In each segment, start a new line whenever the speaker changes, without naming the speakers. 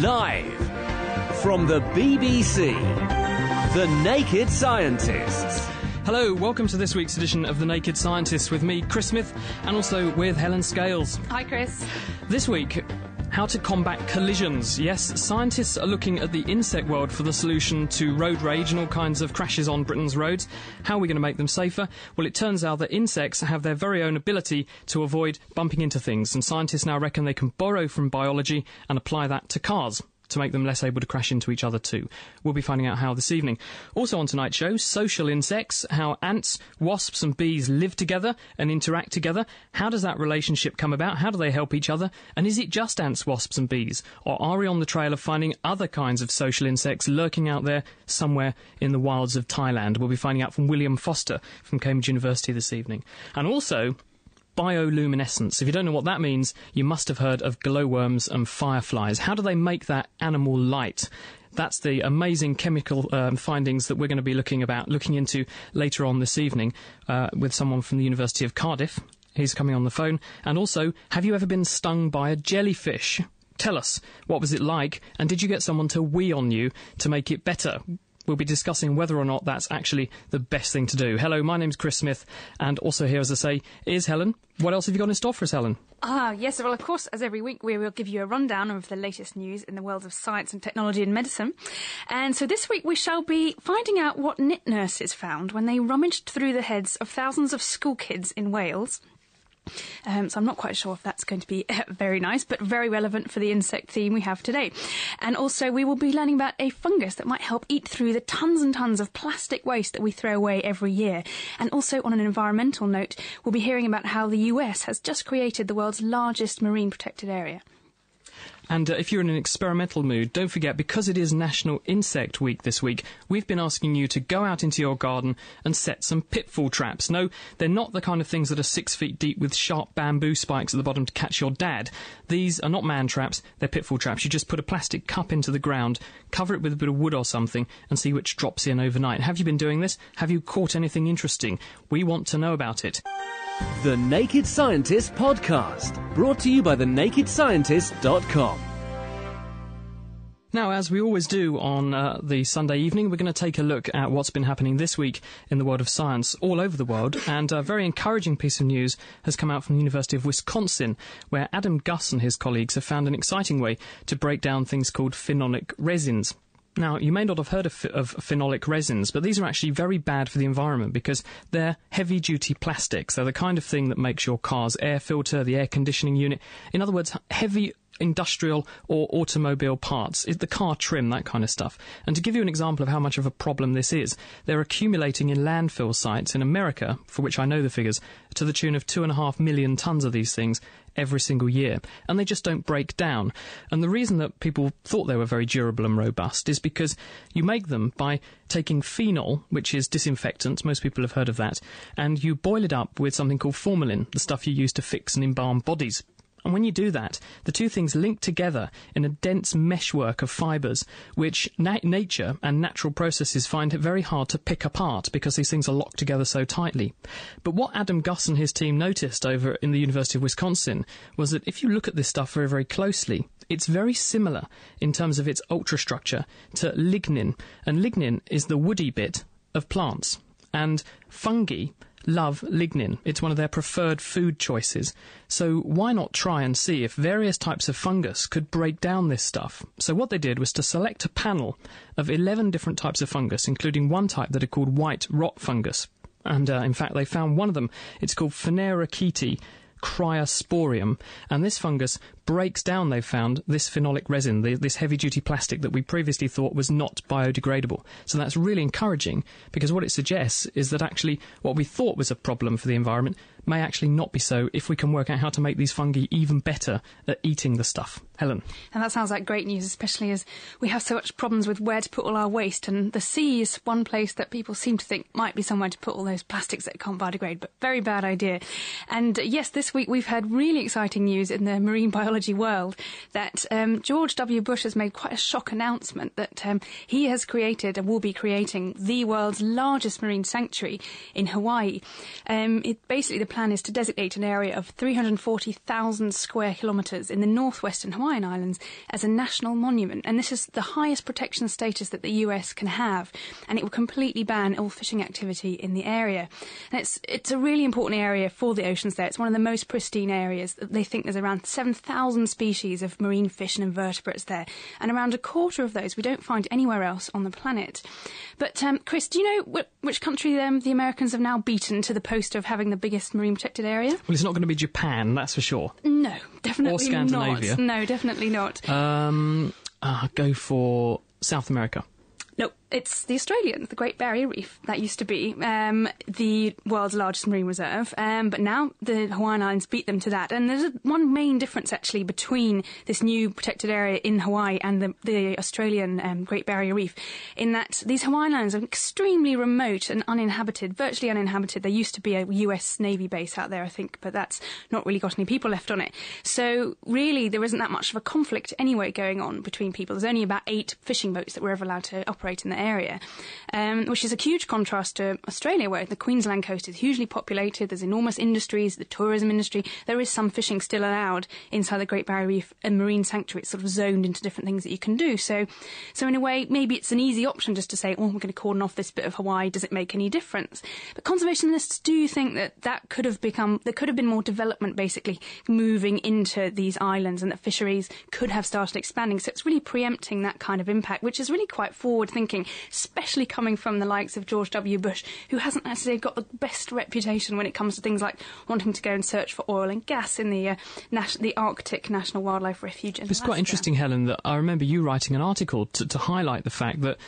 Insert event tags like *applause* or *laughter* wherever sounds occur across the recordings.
Live from the BBC, The Naked Scientists.
Hello, welcome to this week's edition of The Naked Scientists with me, Chris Smith, and also with Helen Scales.
Hi, Chris.
This week, how to combat collisions. Yes, scientists are looking at the insect world for the solution to road rage and all kinds of crashes on Britain's roads. How are we going to make them safer? Well, it turns out that insects have their very own ability to avoid bumping into things, and scientists now reckon they can borrow from biology and apply that to cars to make them less able to crash into each other too. We'll be finding out how this evening. Also on tonight's show, social insects, how ants, wasps and bees live together and interact together. How does that relationship come about? How do they help each other? And is it just ants, wasps and bees? Or are we on the trail of finding other kinds of social insects lurking out there somewhere in the wilds of Thailand? We'll be finding out from William Foster from Cambridge University this evening. And also, bioluminescence. If you don't know what that means, you must have heard of glowworms and fireflies. How do they make that animal light? That's the amazing chemical um, findings that we're going to be looking about, looking into later on this evening uh, with someone from the University of Cardiff. He's coming on the phone. And also, have you ever been stung by a jellyfish? Tell us, what was it like? And did you get someone to wee on you to make it better? We'll be discussing whether or not that's actually the best thing to do. Hello, my name's Chris Smith, and also here, as I say, is Helen. What else have you got in store for us, Helen?
Ah, yes. Well, of course, as every week, we will give you a rundown of the latest news in the worlds of science and technology and medicine. And so this week, we shall be finding out what knit nurses found when they rummaged through the heads of thousands of school kids in Wales um, so I'm not quite sure if that's going to be *laughs* very nice, but very relevant for the insect theme we have today. And also, we will be learning about a fungus that might help eat through the tons and tons of plastic waste that we throw away every year. And also, on an environmental note, we'll be hearing about how the US has just created the world's largest marine protected area.
And uh, if you're in an experimental mood, don't forget, because it is National Insect Week this week, we've been asking you to go out into your garden and set some pitfall traps. No, they're not the kind of things that are six feet deep with sharp bamboo spikes at the bottom to catch your dad. These are not man traps, they're pitfall traps. You just put a plastic cup into the ground, cover it with a bit of wood or something, and see which drops in overnight. Have you been doing this? Have you caught anything interesting? We want to know about it.
The Naked Scientist Podcast, brought to you by thenakedscientist.com.
Now, as we always do on uh, the Sunday evening, we're going to take a look at what's been happening this week in the world of science all over the world. And a very encouraging piece of news has come out from the University of Wisconsin, where Adam Guss and his colleagues have found an exciting way to break down things called phenolic resins. Now, you may not have heard of, of, phenolic resins, but these are actually very bad for the environment because they're heavy duty plastics. They're the kind of thing that makes your car's air filter, the air conditioning unit. In other words, heavy industrial or automobile parts, the car trim, that kind of stuff. And to give you an example of how much of a problem this is, they're accumulating in landfill sites in America, for which I know the figures, to the tune of two and a half million tons of these things every single year. And they just don't break down. And the reason that people thought they were very durable and robust is because you make them by taking phenol, which is disinfectant, most people have heard of that, and you boil it up with something called formalin, the stuff you use to fix and embalm bodies. And when you do that, the two things link together in a dense meshwork of fibres, which na- nature and natural processes find it very hard to pick apart because these things are locked together so tightly. But what Adam Gus and his team noticed over in the University of Wisconsin was that if you look at this stuff very, very closely, it's very similar in terms of its ultrastructure to lignin, and lignin is the woody bit of plants. And fungi love lignin. It's one of their preferred food choices. So why not try and see if various types of fungus could break down this stuff? So what they did was to select a panel of 11 different types of fungus, including one type that are called white rot fungus. And uh, in fact, they found one of them. It's called Phanerochaete chrysosporium. And this fungus breaks down, they've found, this phenolic resin, the, this heavy duty plastic that we previously thought was not biodegradable. So that's really encouraging because what it suggests is that actually what we thought was a problem for the environment may actually not be so if we can work out how to make these fungi even better at eating the stuff. Helen.
And that sounds like great news, especially as we have so much problems with where to put all our waste. And the sea is one place that people seem to think might be somewhere to put all those plastics that can't biodegrade, but very bad idea. And yes, this week we've had really exciting news in the marine biology technology world that um, George W. Bush has made quite a shock announcement that um, he has created and will be creating the world's largest marine sanctuary in Hawaii. Um, it, basically, the plan is to designate an area of 340,000 square kilometres in the northwestern Hawaiian Islands as a national monument. And this is the highest protection status that the US can have. And it will completely ban all fishing activity in the area. And it's, it's a really important area for the oceans there. It's one of the most pristine areas. That they think there's around 7,000 species of marine fish and invertebrates there. And around a quarter of those we don't find anywhere else on the planet. But, um, Chris, do you know wh- which country um, the Americans have now beaten to the post of having the biggest marine protected area?
Well, it's not going to be Japan, that's for sure.
No, definitely
Or Scandinavia.
not. No, definitely not.
Um, uh, go for South America.
No, it's the Australians, the Great Barrier Reef. That used to be um, the world's largest marine reserve, um, but now the Hawaiian Islands beat them to that. And there's one main difference actually between this new protected area in Hawaii and the, the Australian um, Great Barrier Reef, in that these Hawaiian Islands are extremely remote and uninhabited, virtually uninhabited. There used to be a US Navy base out there, I think, but that's not really got any people left on it. So really, there isn't that much of a conflict anyway going on between people. There's only about eight fishing boats that were ever allowed to operate in the area, um, which is a huge contrast to Australia, where the Queensland coast is hugely populated. There's enormous industries, the tourism industry. There is some fishing still allowed inside the Great Barrier Reef and marine sanctuary. It's sort of zoned into different things that you can do. So, so in a way, maybe it's an easy option just to say, "Oh, we're going to cordon off this bit of Hawaii. Does it make any difference?" But conservationists do think that that could have become there could have been more development, basically moving into these islands, and that fisheries could have started expanding. So it's really preempting that kind of impact, which is really quite forward thinking, especially coming from the likes of George W. Bush, who hasn't necessarily got the best reputation when it comes to things like wanting to go and search for oil and gas in the uh, nas- the Arctic National Wildlife Refuge. In
It's quite interesting, Helen, that I remember you writing an article to, to highlight the fact that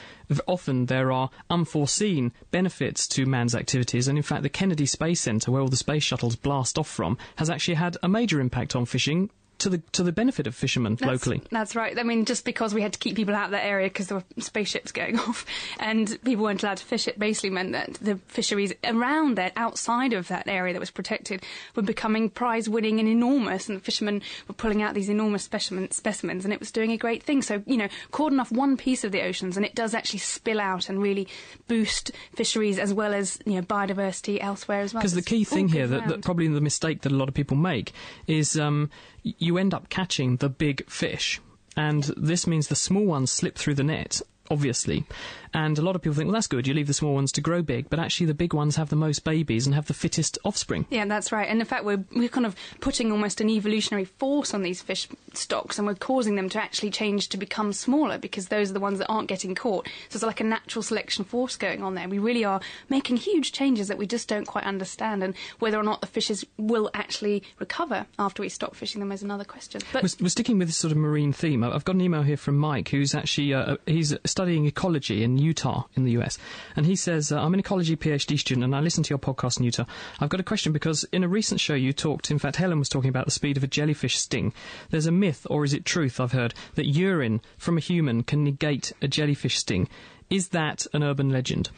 often there are unforeseen benefits to man's activities, and in fact, the Kennedy Space Center, where all the space shuttles blast off from, has actually had a major impact on fishing. To the to the benefit of fishermen
That's-
locally.
That's right. I mean, just because we had to keep people out of that area because there were spaceships going *laughs* off and people weren't allowed to fish it basically meant that the fisheries around there, outside of that area that was protected, were becoming prize winning and enormous and the fishermen were pulling out these enormous specimen, specimens and it was doing a great thing. So, you know, cordon off one piece of the oceans and it does actually spill out and really boost fisheries as well as, you know, biodiversity elsewhere as well.
Because the key thing here, that, that probably the mistake that a lot of people make, is um, you end up catching the big fish, and this means the small ones slip through the net. Obviously, and a lot of people think, well, that's good. You leave the small ones to grow big, but actually, the big ones have the most babies and have the fittest offspring.
Yeah, that's right. And in fact, we're we're kind of putting almost an evolutionary force on these fish stocks, and we're causing them to actually change to become smaller because those are the ones that aren't getting caught. So it's like a natural selection force going on there. We really are making huge changes that we just don't quite understand, and whether or not the fishes will actually recover after we stop fishing them is another question. But
We're, we're sticking with this sort of marine theme. I've got an email here from Mike, who's actually uh, he's studying ecology in Utah in the US, and he says, uh, "I'm an ecology PhD student, and I listen to your podcast in Utah. I've got a question because in a recent show you talked, in fact, Helen was talking about the speed of a jellyfish sting. There's a myth, or is it truth? I've heard that urine from a human can negate a jellyfish sting. Is that an urban legend?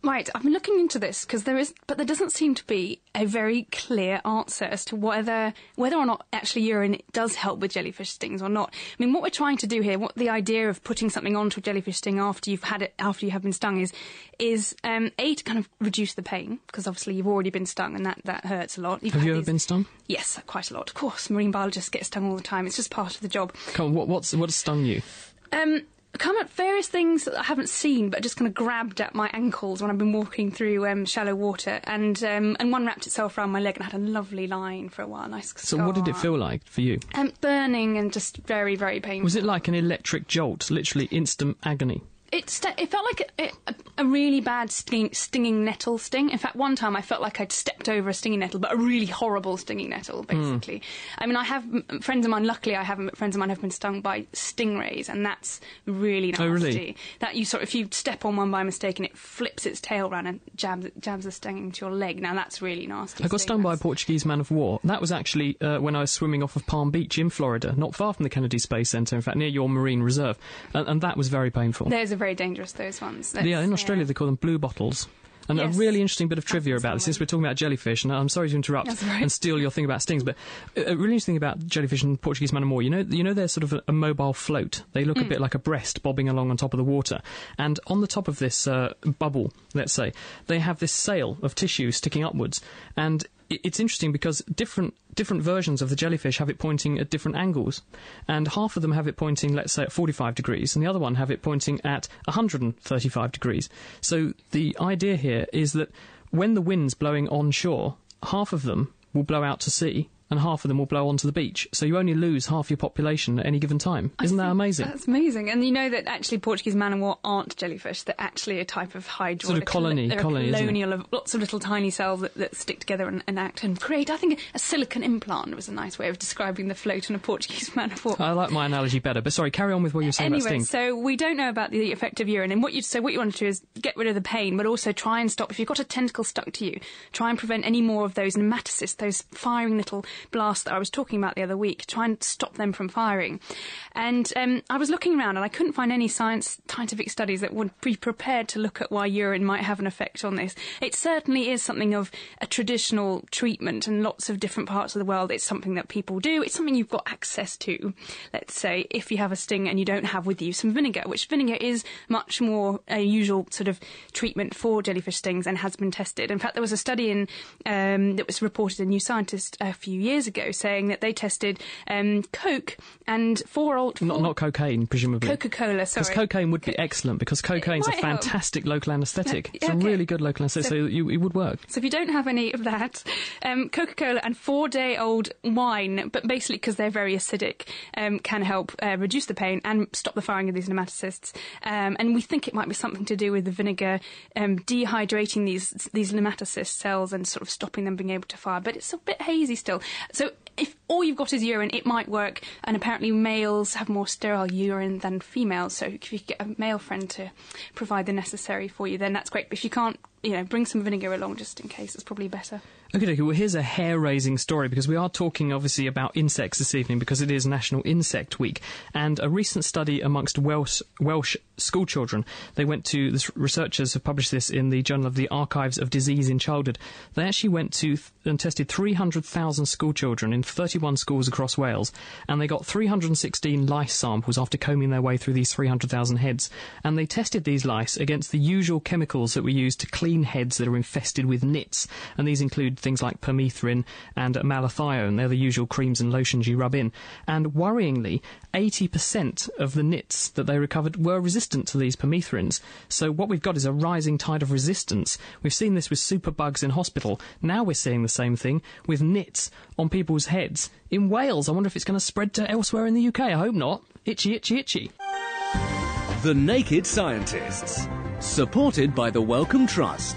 Right, I've been looking into this because there is, but there doesn't seem to be a very clear answer as to whether whether or not actually urine does help with jellyfish stings or not. I mean, what we're trying to do here, what the idea of putting something onto a jellyfish sting after you've had it, after you have been stung, is is um, a to kind of reduce the pain because obviously you've already been stung and that that hurts a lot. You've
Have you ever
these-
been stung?
Yes, quite a lot. Of course, marine biologists get stung all the time. It's just part of the job.
Come on, what, what's what stung you?
Um, come at various things that I haven't seen, but just kind of grabbed at my ankles when I've been walking through um, shallow water, and um, and one wrapped itself around my leg and I had a lovely line for a while. Nice.
So what did it feel like for you?
Um, burning and just very very painful.
Was it like an electric jolt, literally instant agony?
It, st- it felt like a, a, a really bad stinging, stinging nettle sting. In fact, one time I felt like I'd stepped over a stinging nettle, but a really horrible stinging nettle, basically. I mean, I have friends of mine, luckily I haven't, but friends of mine have been stung by stingrays, and that's really nasty.
Oh, really?
That you sort of, if you step on one by mistake and it flips its tail around and jabs, jabs the sting into your leg, now that's really nasty.
I got stung by a Portuguese man of war. That was actually uh, when I was swimming off of Palm Beach in Florida, not far from the Kennedy Space Center, in fact, near your marine reserve. And, and that was very painful.
Those are very dangerous, those ones.
yeah, in
That's-
Australia they call them blue bottles. And
Yes.
a really interesting bit of trivia about this, since we're talking about jellyfish, and I'm sorry to interrupt
That's right.
and steal your thing about stings, but a a really interesting thing about jellyfish and Portuguese man of war, you know, you know they're sort of a, a mobile float. They look a
Mm.
bit like a breast bobbing along on top of the water. And on the top of this uh, bubble, let's say, they have this sail of tissue sticking upwards. And it's interesting because different different versions of the jellyfish have it pointing at different angles, and half of them have it pointing, let's say, at 45 degrees, and the other one have it pointing at 135 degrees. So the idea here is that when the wind's blowing onshore, half of them will blow out to sea. And half of them will blow onto the beach, so you only lose half your population at any given time. Isn't that amazing?
That's amazing. And you know that actually Portuguese man and war aren't jellyfish. They're actually a type of hydra.
Sort of colony-
They're
colony,
colonial of lots of little tiny cells that, that stick together and, and act and create, I think, a silicon implant was a nice way of describing the float on a Portuguese *laughs* man of war.
I like my analogy better, but sorry, carry on with what you were saying about
Anyway, so we don't know about the effect of urine, and what you so what you want to do is get rid of the pain, but also try and stop if you've got a tentacle stuck to you. Try and prevent any more of those nematocysts, those firing little blasts that I was talking about the other week. Try and stop them from firing. And um, I was looking around, and I couldn't find any science scientific studies that would be prepared to look at why urine might have an effect on this. It certainly is something of a traditional treatment, and lots of different parts of the world. It's something that people do. It's something you've got access to. Let's say if you have a sting and you don't have with you some vinegar, which vinegar is much more a usual sort of treatment for jellyfish stings and has been tested. In fact, there was a study in um, that was reported in New Scientist a few years ago saying that they tested um, Coke and four old
Not, not cocaine, presumably.
Coca-Cola. Sorry,
Because cocaine would be excellent because cocaine's a
might help.
fantastic local anaesthetic. It's a really good local anaesthetic, so, you, it would work.
So if you don't have any of that, um, Coca-Cola and four-day-old wine, but basically because they're very acidic, um, can help uh, reduce the pain and stop the firing of these nematocysts. Um, and we think it might be something to do with the vinegar um, dehydrating these these nematocyst cells and sort of stopping them being able to fire. But it's a bit hazy still. So if all you've got is urine, it might work. And apparently, males have more sterile urine than females. So if you get a male friend to provide the necessary for you, then that's great. But if you can't, you know, bring some vinegar along just in case. It's probably better.
Okay, okay. Well, here's a hair-raising story because we are talking obviously about insects this evening because it is National Insect Week, and a recent study amongst Welsh Welsh school children. They went to this researchers have published this in the Journal of the Archives of Disease in Childhood. They actually went to th- and tested 300,000 school children in 31 schools across Wales, and they got 316 lice samples after combing their way through these 300,000 heads, and they tested these lice against the usual chemicals that we use to clean heads that are infested with nits, and these include things like permethrin and malathion. They're the usual creams and lotions you rub in. And worryingly, 80% of the nits that they recovered were resistant to these permethrins. So what we've got is a rising tide of resistance. We've seen this with superbugs in hospital. Now we're seeing the same thing with nits on people's heads. In Wales, I wonder if it's going to spread to elsewhere in the UK. I hope not. Itchy, itchy, itchy.
The Naked Scientists. Supported by the Wellcome Trust.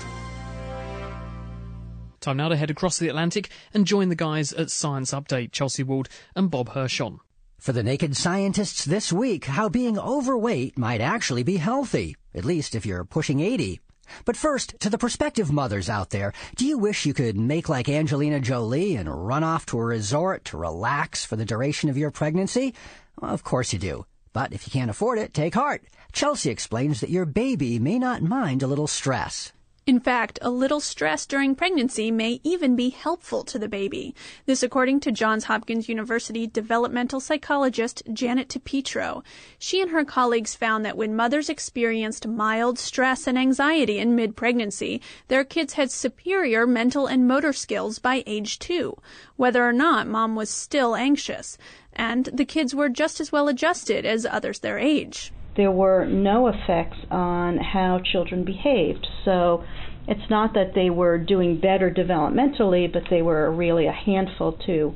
Time now to head across the Atlantic and join the guys at Science Update, Chelsea Wald and Bob Hirschon.
For the naked scientists this week, how being overweight might actually be healthy, at least if you're pushing 80. But first, to the prospective mothers out there, do you wish you could make like Angelina Jolie and run off to a resort to relax for the duration of your pregnancy? Well, of course you do. But if you can't afford it, take heart. Chelsea explains that your baby may not mind a little stress.
In fact, a little stress during pregnancy may even be helpful to the baby. This according to Johns Hopkins University developmental psychologist Janet DiPietro. She and her colleagues found that when mothers experienced mild stress and anxiety in mid-pregnancy, their kids had superior mental and motor skills by age 2, whether or not mom was still anxious. And the kids were just as well adjusted as others their age.
There were no effects on how children behaved. So it's not that they were doing better developmentally, but they were really a handful to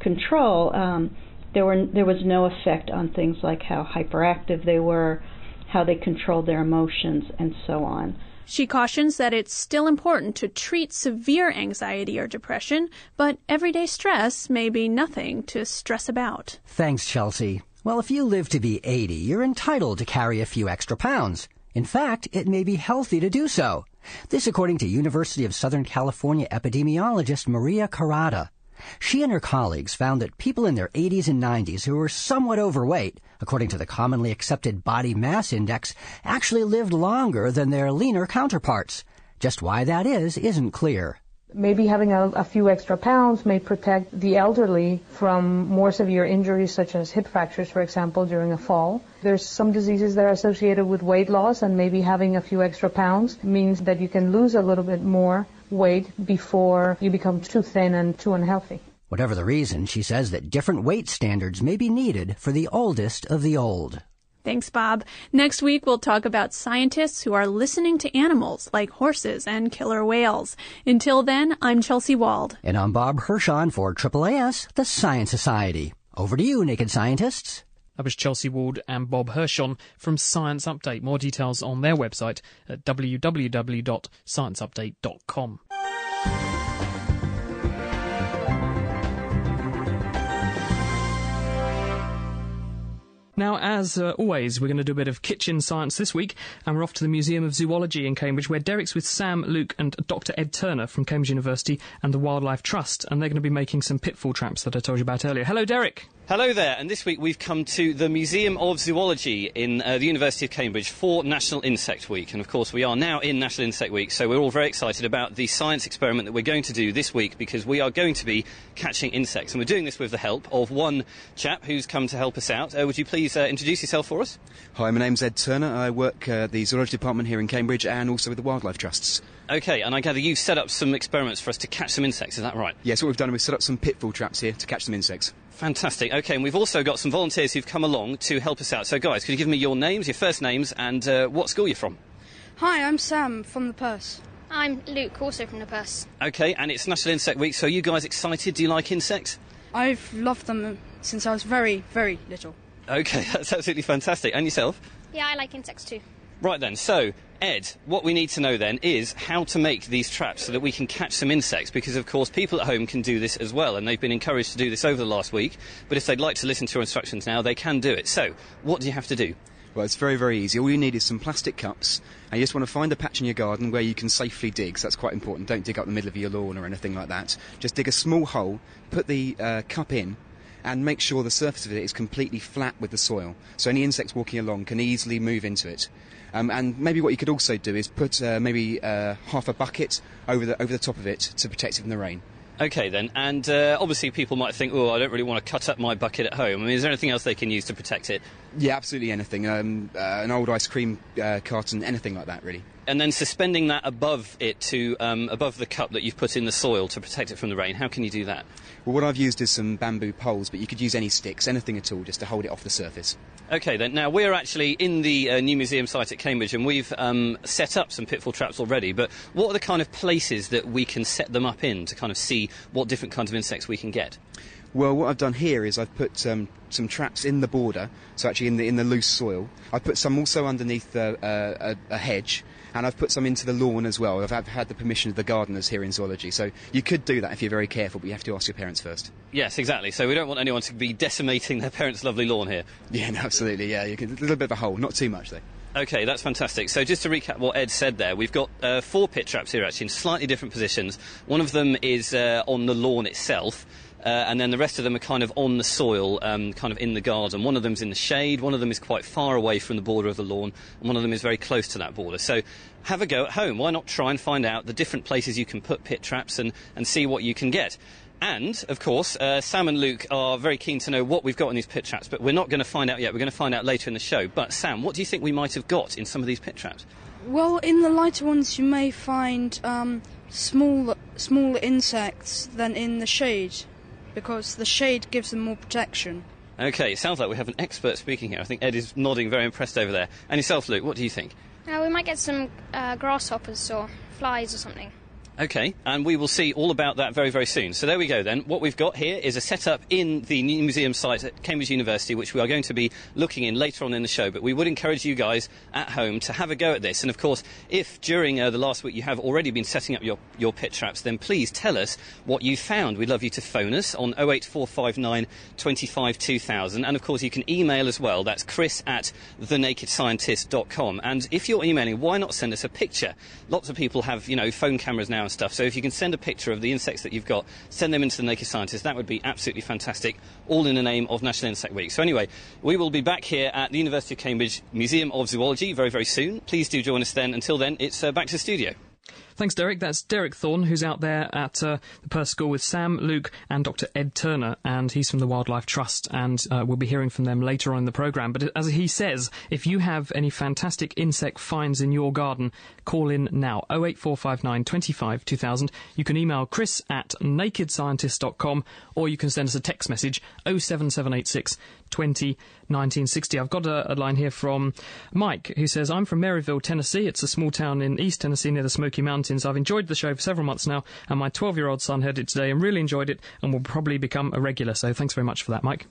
control. Um, there were there was no effect on things like how hyperactive they were, how they controlled their emotions, and so on.
She cautions that it's still important to treat severe anxiety or depression, but everyday stress may be nothing to stress about.
Thanks, Chelsea. Well, if you live to be 80, you're entitled to carry a few extra pounds. In fact, it may be healthy to do so. This according to University of Southern California epidemiologist Maria Corrada. She and her colleagues found that people in their 80s and 90s who were somewhat overweight, according to the commonly accepted body mass index, actually lived longer than their leaner counterparts. Just why that is isn't clear.
Maybe having a, a, few extra pounds may protect the elderly from more severe injuries such as hip fractures, for example, during a fall. There's some diseases that are associated with weight loss and maybe having a few extra pounds means that you can lose a little bit more weight before you become too thin and too unhealthy.
Whatever the reason, she says that different weight standards may be needed for the oldest of the old.
Thanks, Bob. Next week, we'll talk about scientists who are listening to animals like horses and killer whales. Until then, I'm Chelsea Wald.
And I'm Bob Hirschon for AAAS, the Science Society. Over to you, Naked Scientists.
That was Chelsea Wald and Bob Hirschon from Science Update. More details on their website at www.scienceupdate.com. Now, as uh, always, we're going to do a bit of kitchen science this week, and we're off to the Museum of Zoology in Cambridge, where Derek's with Sam, Luke, and Dr. Ed Turner from Cambridge University and the Wildlife Trust, and they're going to be making some pitfall traps that I told you about earlier. Hello, Derek.
Hello there, and this week we've come to the Museum of Zoology in uh, the University of Cambridge for National Insect Week. And of course, we are now in National Insect Week, so we're all very excited about the science experiment that we're going to do this week because we are going to be catching insects. And we're doing this with the help of one chap who's come to help us out. Uh, would you please uh, introduce yourself for us?
Hi, my name's Ed Turner. I work at uh, the Zoology Department here in Cambridge and also with the Wildlife Trusts.
Okay, and I gather you've set up some experiments for us to catch some insects, is that right?
Yes, what we've done is we've set up some pitfall traps here to catch some insects.
Fantastic. Okay, and we've also got some volunteers who've come along to help us out. So, guys, could you give me your names, your first names, and uh, what school you're from?
Hi, I'm Sam from the Perse.
I'm Luke, also from the Perse.
Okay, and it's National Insect Week, so are you guys excited? Do you like insects?
I've loved them since I was very, very little.
Okay, *laughs* that's absolutely fantastic. And yourself?
Yeah, I like insects too.
Right then, so Ed, what we need to know then is how to make these traps so that we can catch some insects because, of course, people at home can do this as well and they've been encouraged to do this over the last week. But if they'd like to listen to your instructions now, they can do it. So, what do you have to do?
Well, it's very, very easy. All you need is some plastic cups, and you just want to find a patch in your garden where you can safely dig. So that's quite important. Don't dig up the middle of your lawn or anything like that. Just dig a small hole, put the uh, cup in, and make sure the surface of it is completely flat with the soil. So any insects walking along can easily move into it. Um, and maybe what you could also do is put uh, maybe uh, half a bucket over the over the top of it to protect it from the rain.
Okay then, and uh, obviously people might think, oh, I don't really want to cut up my bucket at home. I mean, is there anything else they can use to protect it?
Yeah, absolutely anything. Um, uh, an old ice cream uh, carton, anything like that, really.
And then suspending that above it to um, above the cup that you've put in the soil to protect it from the rain. How can you do that?
Well, what I've used is some bamboo poles, but you could use any sticks, anything at all, just to hold it off the surface.
Okay, then. Now, we're actually in the uh, new museum site at Cambridge and we've um, set up some pitfall traps already. But what are the kind of places that we can set them up in to kind of see what different kinds of insects we can get?
Well, what I've done here is I've put um, some traps in the border, so actually in the in the loose soil. I've put some also underneath uh, a, a, hedge, and I've put some into the lawn as well. I've, I've, had the permission of the gardeners here in zoology, so you could do that if you're very careful, but you have to ask your parents first.
Yes, exactly. So we don't want anyone to be decimating their parents' lovely lawn here.
Yeah, no, absolutely. Yeah, you can, a little bit of a hole, not too much though.
Okay, that's fantastic. So just to recap what Ed said there, we've got uh, four pit traps here actually in slightly different positions. One of them is uh, on the lawn itself. Uh, and then the rest of them are kind of on the soil, um, kind of in the garden. One of them's in the shade, one of them is quite far away from the border of the lawn, and one of them is very close to that border. So have a go at home. Why not try and find out the different places you can put pit traps and, and see what you can get? And, of course, uh, Sam and Luke are very keen to know what we've got in these pit traps, but we're not going to find out yet. We're going to find out later in the show. But, Sam, what do you think we might have got in some of these pit traps?
Well, in the lighter ones, you may find um, small, smaller insects than in the shade because the shade gives them more protection.
Okay, it sounds like we have an expert speaking here. I think Ed is nodding very impressed over there. And yourself, Luke, what do you think?
Uh, we might get some uh, grasshoppers or flies or something.
Okay, and we will see all about that very, very soon. So there we go then. What we've got here is a setup in the new museum site at Cambridge University, which we are going to be looking in later on in the show. But we would encourage you guys at home to have a go at this. And of course, if during uh, the last week you have already been setting up your, your pit traps, then please tell us what you found. We'd love you to phone us on 08459 25 2000. And of course, you can email as well. That's chris at thenakedscientist.com. And if you're emailing, why not send us a picture? Lots of people have, you know, phone cameras now and stuff. So if you can send a picture of the insects that you've got, send them into the Naked Scientist, that would be absolutely fantastic, all in the name of National Insect Week. So anyway, we will be back here at the University of Cambridge Museum of Zoology very, very soon. Please do join us then. Until then, it's uh, back to the studio.
Thanks, Derek. That's Derek Thorne, who's out there at uh, the Perse School with Sam, Luke, and Dr. Ed Turner, and he's from the Wildlife Trust, and uh, we'll be hearing from them later on in the programme. But as he says, if you have any fantastic insect finds in your garden, call in now 08459 25 2000. You can email chris at nakedscientist.com or you can send us a text message 07786 20 1960. I've got a, a, line here from Mike who says, I'm from Maryville, Tennessee. It's a small town in East Tennessee near the Smoky Mountains. I've enjoyed the show for several months now, and my 12 year old son heard it today and really enjoyed it and will probably become a regular. So thanks very much for that, Mike.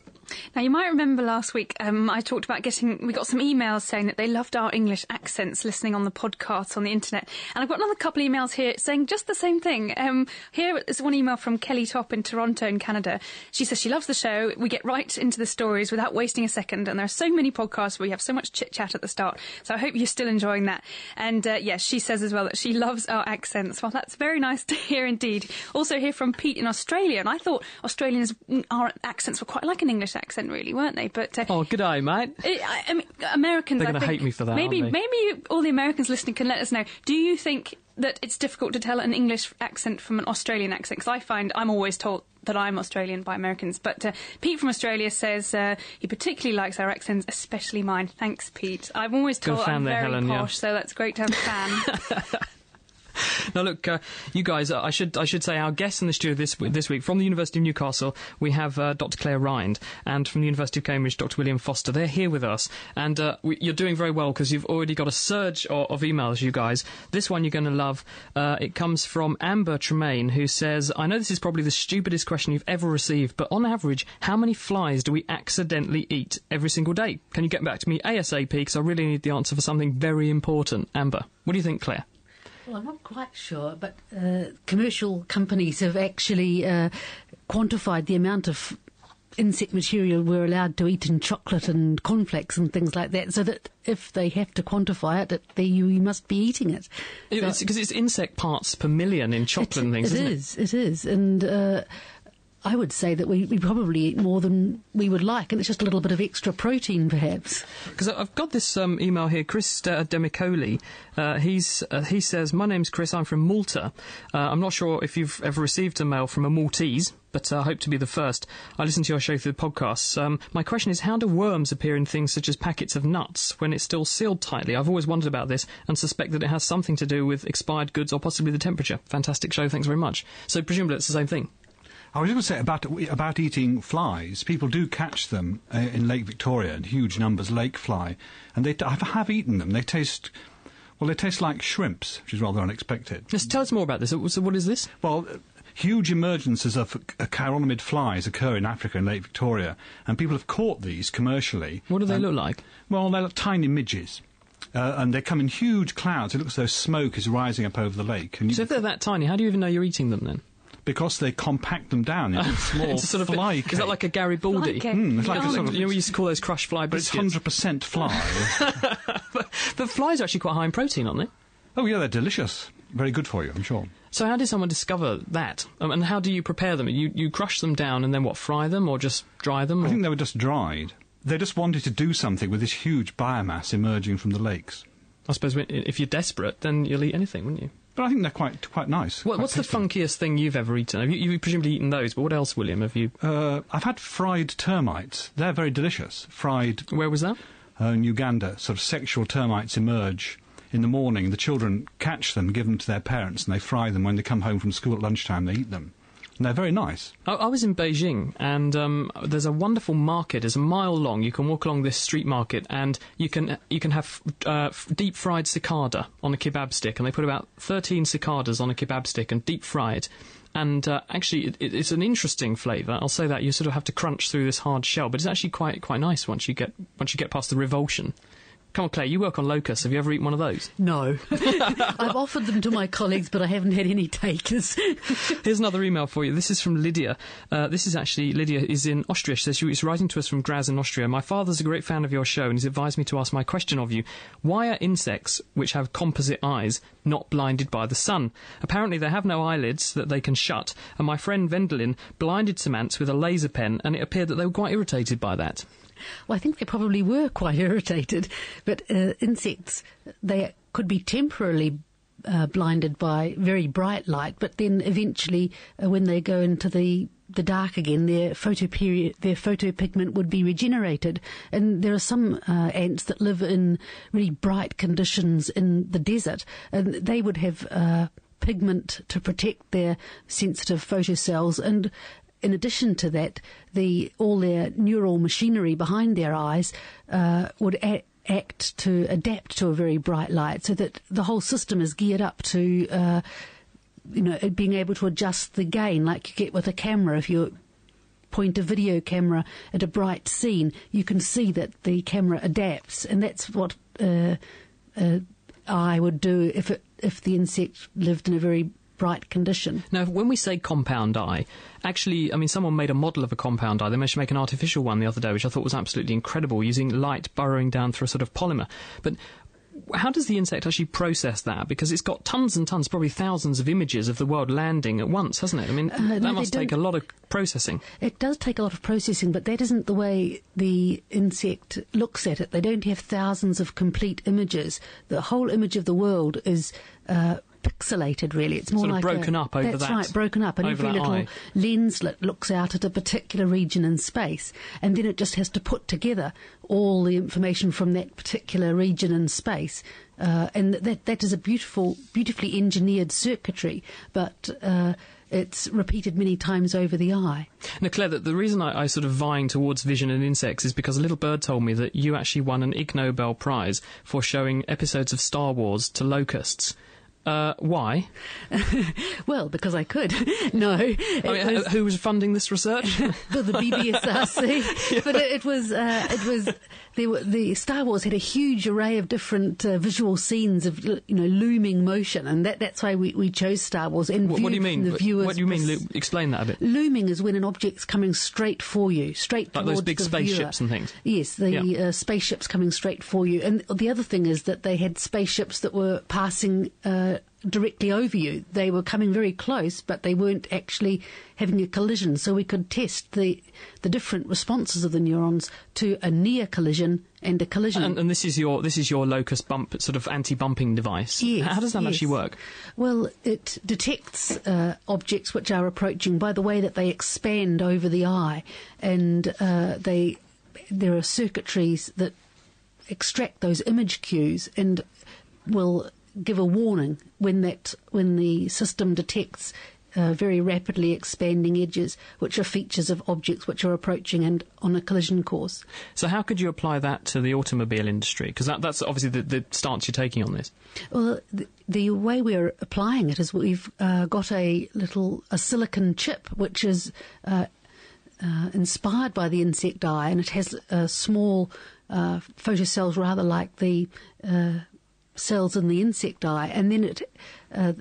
Now, you might remember last week um, I talked about getting, we got some emails saying that they loved our English accents listening on the podcast on the internet. And I've got another couple of emails here saying just the same thing. Um, here is one email from Kelly Top in Toronto, in Canada. She says she loves the show. We get right into the stories without wasting a second. And there are so many podcasts where we have so much chit chat at the start. So I hope you're still enjoying that. And uh, yes, she says as well that she loves our accents. Well, that's very nice to hear indeed. Also, hear from Pete in Australia. And I thought Australians, our accents were quite like an English accent, really, weren't they? But
uh, oh, good eye, mate.
It, I, I mean, Americans.
They're going to hate me for that.
Maybe, maybe all the Americans listening can let us know. Do you think that it's difficult to tell an English accent from an Australian accent? Because I find I'm always told that I'm Australian by Americans. But uh, Pete from Australia says uh, he particularly likes our accents, especially mine. Thanks, Pete. I'm always told I'm
there,
very
Helen,
posh,
yeah.
so that's great to have a fan. *laughs*
now, look, uh, you guys, uh, I should I should say our guests in the studio this this week from the University of Newcastle, we have uh, Dr. Claire Rind, and from the University of Cambridge, Dr. William Foster. They're here with us, and uh, we, you're doing very well because you've already got a surge of, of, emails, you guys. This one you're going to love. Uh, it comes from Amber Tremaine, who says, "I know this is probably the stupidest question you've ever received, but on average, how many flies do we accidentally eat every single day? Can you get back to me ASAP? Because I really need the answer for something very important." Amber, what do you think, Claire?
Well, I'm not quite sure, but uh, commercial companies have actually uh, quantified the amount of insect material we're allowed to eat in chocolate and cornflakes and things like that, so that if they have to quantify it, that they, you, you must be eating it.
Because so, it's, it's, insect parts per million in chocolate and things,
it
isn't
is, it? It is, and... Uh, I would say that we, we probably eat more than we would like, and it's just a little bit of extra protein, perhaps.
Because I've got this um, email here, Chris uh, Demicoli. Uh, he's uh, he says, "My name's Chris. I'm from Malta. Uh, I'm not sure if you've ever received a mail from a Maltese." But I hope to be the first. I listen to your show through the podcasts. Um, my question is, how do worms appear in things such as packets of nuts when it's still sealed tightly? I've always wondered about this and suspect that it has something to do with expired goods or possibly the temperature. Fantastic show. Thanks very much. So presumably it's the same thing.
I was going to say about about eating flies. People do catch them uh, in Lake Victoria in huge numbers, lake fly, and they I have eaten them. They taste. Well, they taste like shrimps, which is rather unexpected.
Just tell us more about this. So, what is this?
Well, huge emergences of uh, chironomid flies occur in Africa in Lake Victoria, and people have caught these commercially.
What do they look like?
Well, they look tiny midges. Uh, and they come in huge clouds. It looks as though smoke is rising up over the lake.
so if they're that tiny, how do you even know you're eating them then?
Because they compact them down into *laughs* small it's
sort of
fly.
Is that like a Garibaldi?
Mm, it's like a sort of,
you know, we used to call those crushed fly
but
biscuits.
it's hundred percent fly. *laughs*
but, but flies are actually quite high in protein, aren't they?
Oh yeah, they're delicious. Very good for you, I'm sure.
So how did someone discover that? Um, and how do you prepare them? You you crush them down and then what? Fry them or just dry them?
I
or?
think they were just dried. They just wanted to do something with this huge biomass emerging from the lakes.
I suppose if you're desperate, then you'll eat anything, wouldn't you?
But I think they're quite quite nice.
What,
quite
what's
tasty.
the funkiest thing you've ever eaten? Have you, you've presumably eaten those, but what else, William? Have you?
Uh, I've had fried termites. They're very delicious. Fried.
Where was that?
Uh, in Uganda. Sort of sexual termites emerge in the morning. The children catch them, give them to their parents, and they fry them. When they come home from school at lunchtime, they eat them. They're very nice.
I, I was in Beijing, and um, there's a wonderful market. It's a mile long. You can walk along this street market, and you can you can have uh, deep fried cicada on a kebab stick, and they put about 13 cicadas on a kebab stick and deep fried. And uh, actually, it, it's an interesting flavour. I'll say that you sort of have to crunch through this hard shell, but it's actually quite quite nice once you get once you get past the revulsion. Come on, Claire, you work on locusts. Have you ever eaten one of those?
No. *laughs* I've offered them to my colleagues, but I haven't had any takers. *laughs*
Here's another email for you. This is from Lydia. Uh, this is actually, Lydia is in Austria. She says she's writing to us from Graz in Austria. My father's a great fan of your show and he's advised me to ask my question of you. Why are insects, which have composite eyes, not blinded by the sun? Apparently they have no eyelids that they can shut, and my friend Vendelin blinded some ants with a laser pen, and it appeared that they were quite irritated by that.
Well, I think they probably were *laughs* quite irritated, but uh, insects, they could be temporarily uh, blinded by very bright light, but then eventually, uh, when they go into the the dark again, their photoperiod, their photopigment would be regenerated. And there are some uh, ants that live in really bright conditions in the desert, and they would have uh, pigment to protect their sensitive photocells. And in addition to that, the all their neural machinery behind their eyes uh, would a- act to adapt to a very bright light, so that the whole system is geared up to uh, you know, being able to adjust the gain like you get with a camera. If you point a video camera at a bright scene, you can see that the camera adapts, and that's what uh, uh, eye would do if it, if the insect lived in a very bright condition.
Now, when we say compound eye, actually, I mean, someone made a model of a compound eye. They managed to make an artificial one the other day, which I thought was absolutely incredible, using light burrowing down through a sort of polymer. But how does the insect actually process that? Because it's got tons and tons, probably thousands of images of the world landing at once, hasn't it? I mean,
Uh, no,
that must take a lot of processing.
It does take a lot of processing, but that isn't the way the insect looks at it. They don't have thousands of complete images. The whole image of the world is uh, pixelated, really. It's more
Sort of
like
broken
a,
up over
that's
that-
right, broken up, and every little
eye.
lenslet looks out at a particular region in space, and then it just has to put together all the information from that particular region in space. Uh, and that that is a beautiful, beautifully engineered circuitry, but uh, it's repeated many times over the eye.
Now, Claire, the, the reason I, I sort of vying towards vision in insects is because a little bird told me that you actually won an Ig Nobel Prize for showing episodes of Star Wars to locusts. Uh, why? *laughs*
well, because I could. *laughs* no,
I mean,
was-
who was funding this research? *laughs*
the, the BBSRC. But it, it was uh, it was were, the Star Wars had a huge array of different uh, visual scenes of you know looming motion, and that that's why we, we chose Star Wars. And
what, what do you mean?
The viewers
What do you mean? Lu- Explain that a bit.
Looming is when an object's coming straight for you, straight
Like
towards the Like
those big spaceships
viewer.
and things.
Yes, the
Yeah.
uh, spaceships coming straight for you. And the other thing is that they had spaceships that were passing uh, directly over you. They were coming very close, but they weren't actually having a collision. So we could test the the different responses of the neurons to a near collision and a collision.
And, and this is your this is your locust bump sort of anti-bumping device.
Yes,
How does that
yes.
actually work?
Well, it detects uh, objects which are approaching by the way that they expand over the eye, and uh, they there are circuitries that extract those image cues and will give a warning when that when the system detects. Uh, very rapidly expanding edges, which are features of objects which are approaching and on a collision course.
So how could you apply that to the automobile industry? Because that, that's obviously the, the stance you're taking on this.
Well, the, the way we're applying it is we've uh, got a little a silicon chip which is uh, uh, inspired by the insect eye, and it has uh, small uh, photocells, rather like the uh, cells in the insect eye, and then it. Uh,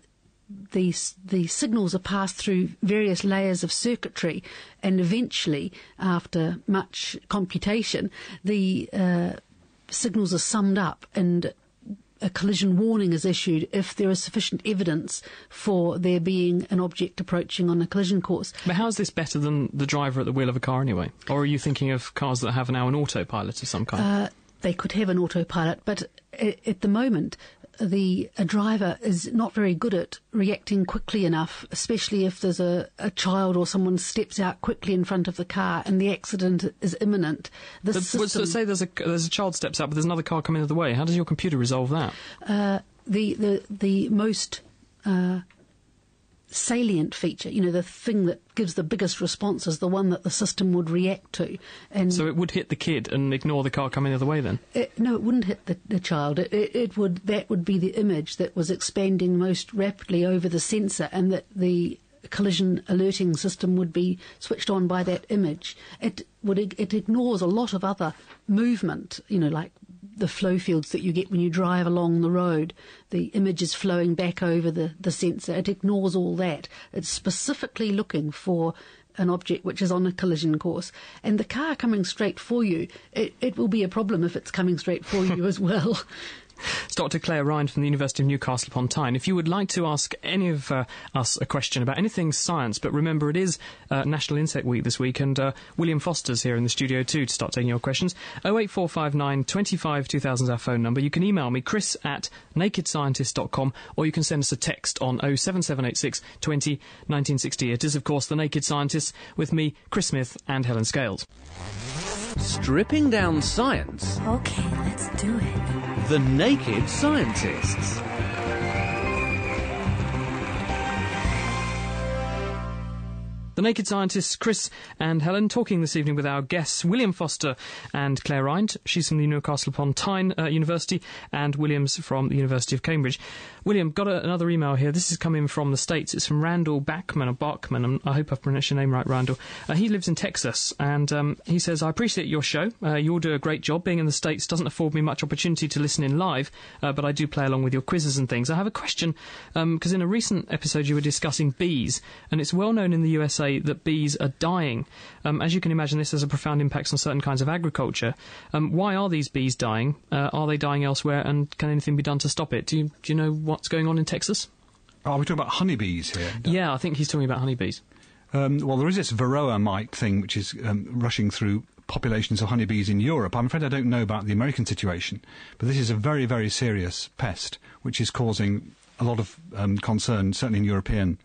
the, the signals are passed through various layers of circuitry, and eventually, after much computation, the uh, signals are summed up and a collision warning is issued if there is sufficient evidence for there being an object approaching on a collision course.
But how is this better than the driver at the wheel of a car anyway? Or are you thinking of cars that have now an autopilot of some kind?
Uh, they could have an autopilot, but at the moment, the a driver is not very good at reacting quickly enough, especially if there's a, a child or someone steps out quickly in front of the car and the accident is imminent. The
But- but so
system,
say there's a there's a child steps out, but there's another car coming the other way. How does your computer resolve that?
uh, the the the most uh, salient feature, you know, the thing that gives the biggest response is the one that the system would react to. And
So it would hit the kid and ignore the car coming the other way. Then
It, no, it wouldn't hit the, the child. It, it, it would that would be the image that was expanding most rapidly over the sensor, and that the collision alerting system would be switched on by that image. It would it ignores a lot of other movement, you know, like the flow fields that you get when you drive along the road. The image is flowing back over the, the sensor. It ignores all that. It's specifically looking for an object which is on a collision course. And the car coming straight for you, it, it will be a problem if it's coming straight for you *laughs* as well.
It's Dr. Claire Rind from the University of Newcastle upon Tyne. If you would like to ask any of uh, us a question about anything science, but remember it is uh, National Insect Week this week, and uh, William Foster's here in the studio too to start taking your questions. 08459 25 2000 is our phone number. You can email me, chris at nakedscientist.com, or you can send us a text on 07786 20 1960. It is, of course, The Naked Scientists with me, Chris Smith, and Helen Scales.
Stripping down science.
Okay, let's do it.
The Naked Scientists.
The Naked Scientists, Chris and Helen, talking this evening with our guests, William Foster and Claire Rind. She's from the Newcastle upon Tyne uh, University, and William's from the University of Cambridge. William, got a, another email here. This is coming from the States. It's from Randall Backman, or Bachman. Um, I hope I've pronounced your name right, Randall. Uh, he lives in Texas, and um, he says, I appreciate your show. Uh, you all do a great job. Being in the States doesn't afford me much opportunity to listen in live, uh, but I do play along with your quizzes and things. I have a question, because um, in a recent episode you were discussing bees, and it's well known in the USA that bees are dying. Um, as you can imagine, this has a profound impact on certain kinds of agriculture. Um, why are these bees dying? Uh, are they dying elsewhere, and can anything be done to stop it? Do you, do you know what's going on in Texas?
Are we talking about honeybees here?
Yeah, I think he's talking about honeybees.
Um, well, there is this varroa mite thing which is um, rushing through populations of honeybees in Europe. I'm afraid I don't know about the American situation, but this is a very, very serious pest which is causing a lot of um, concern, certainly in European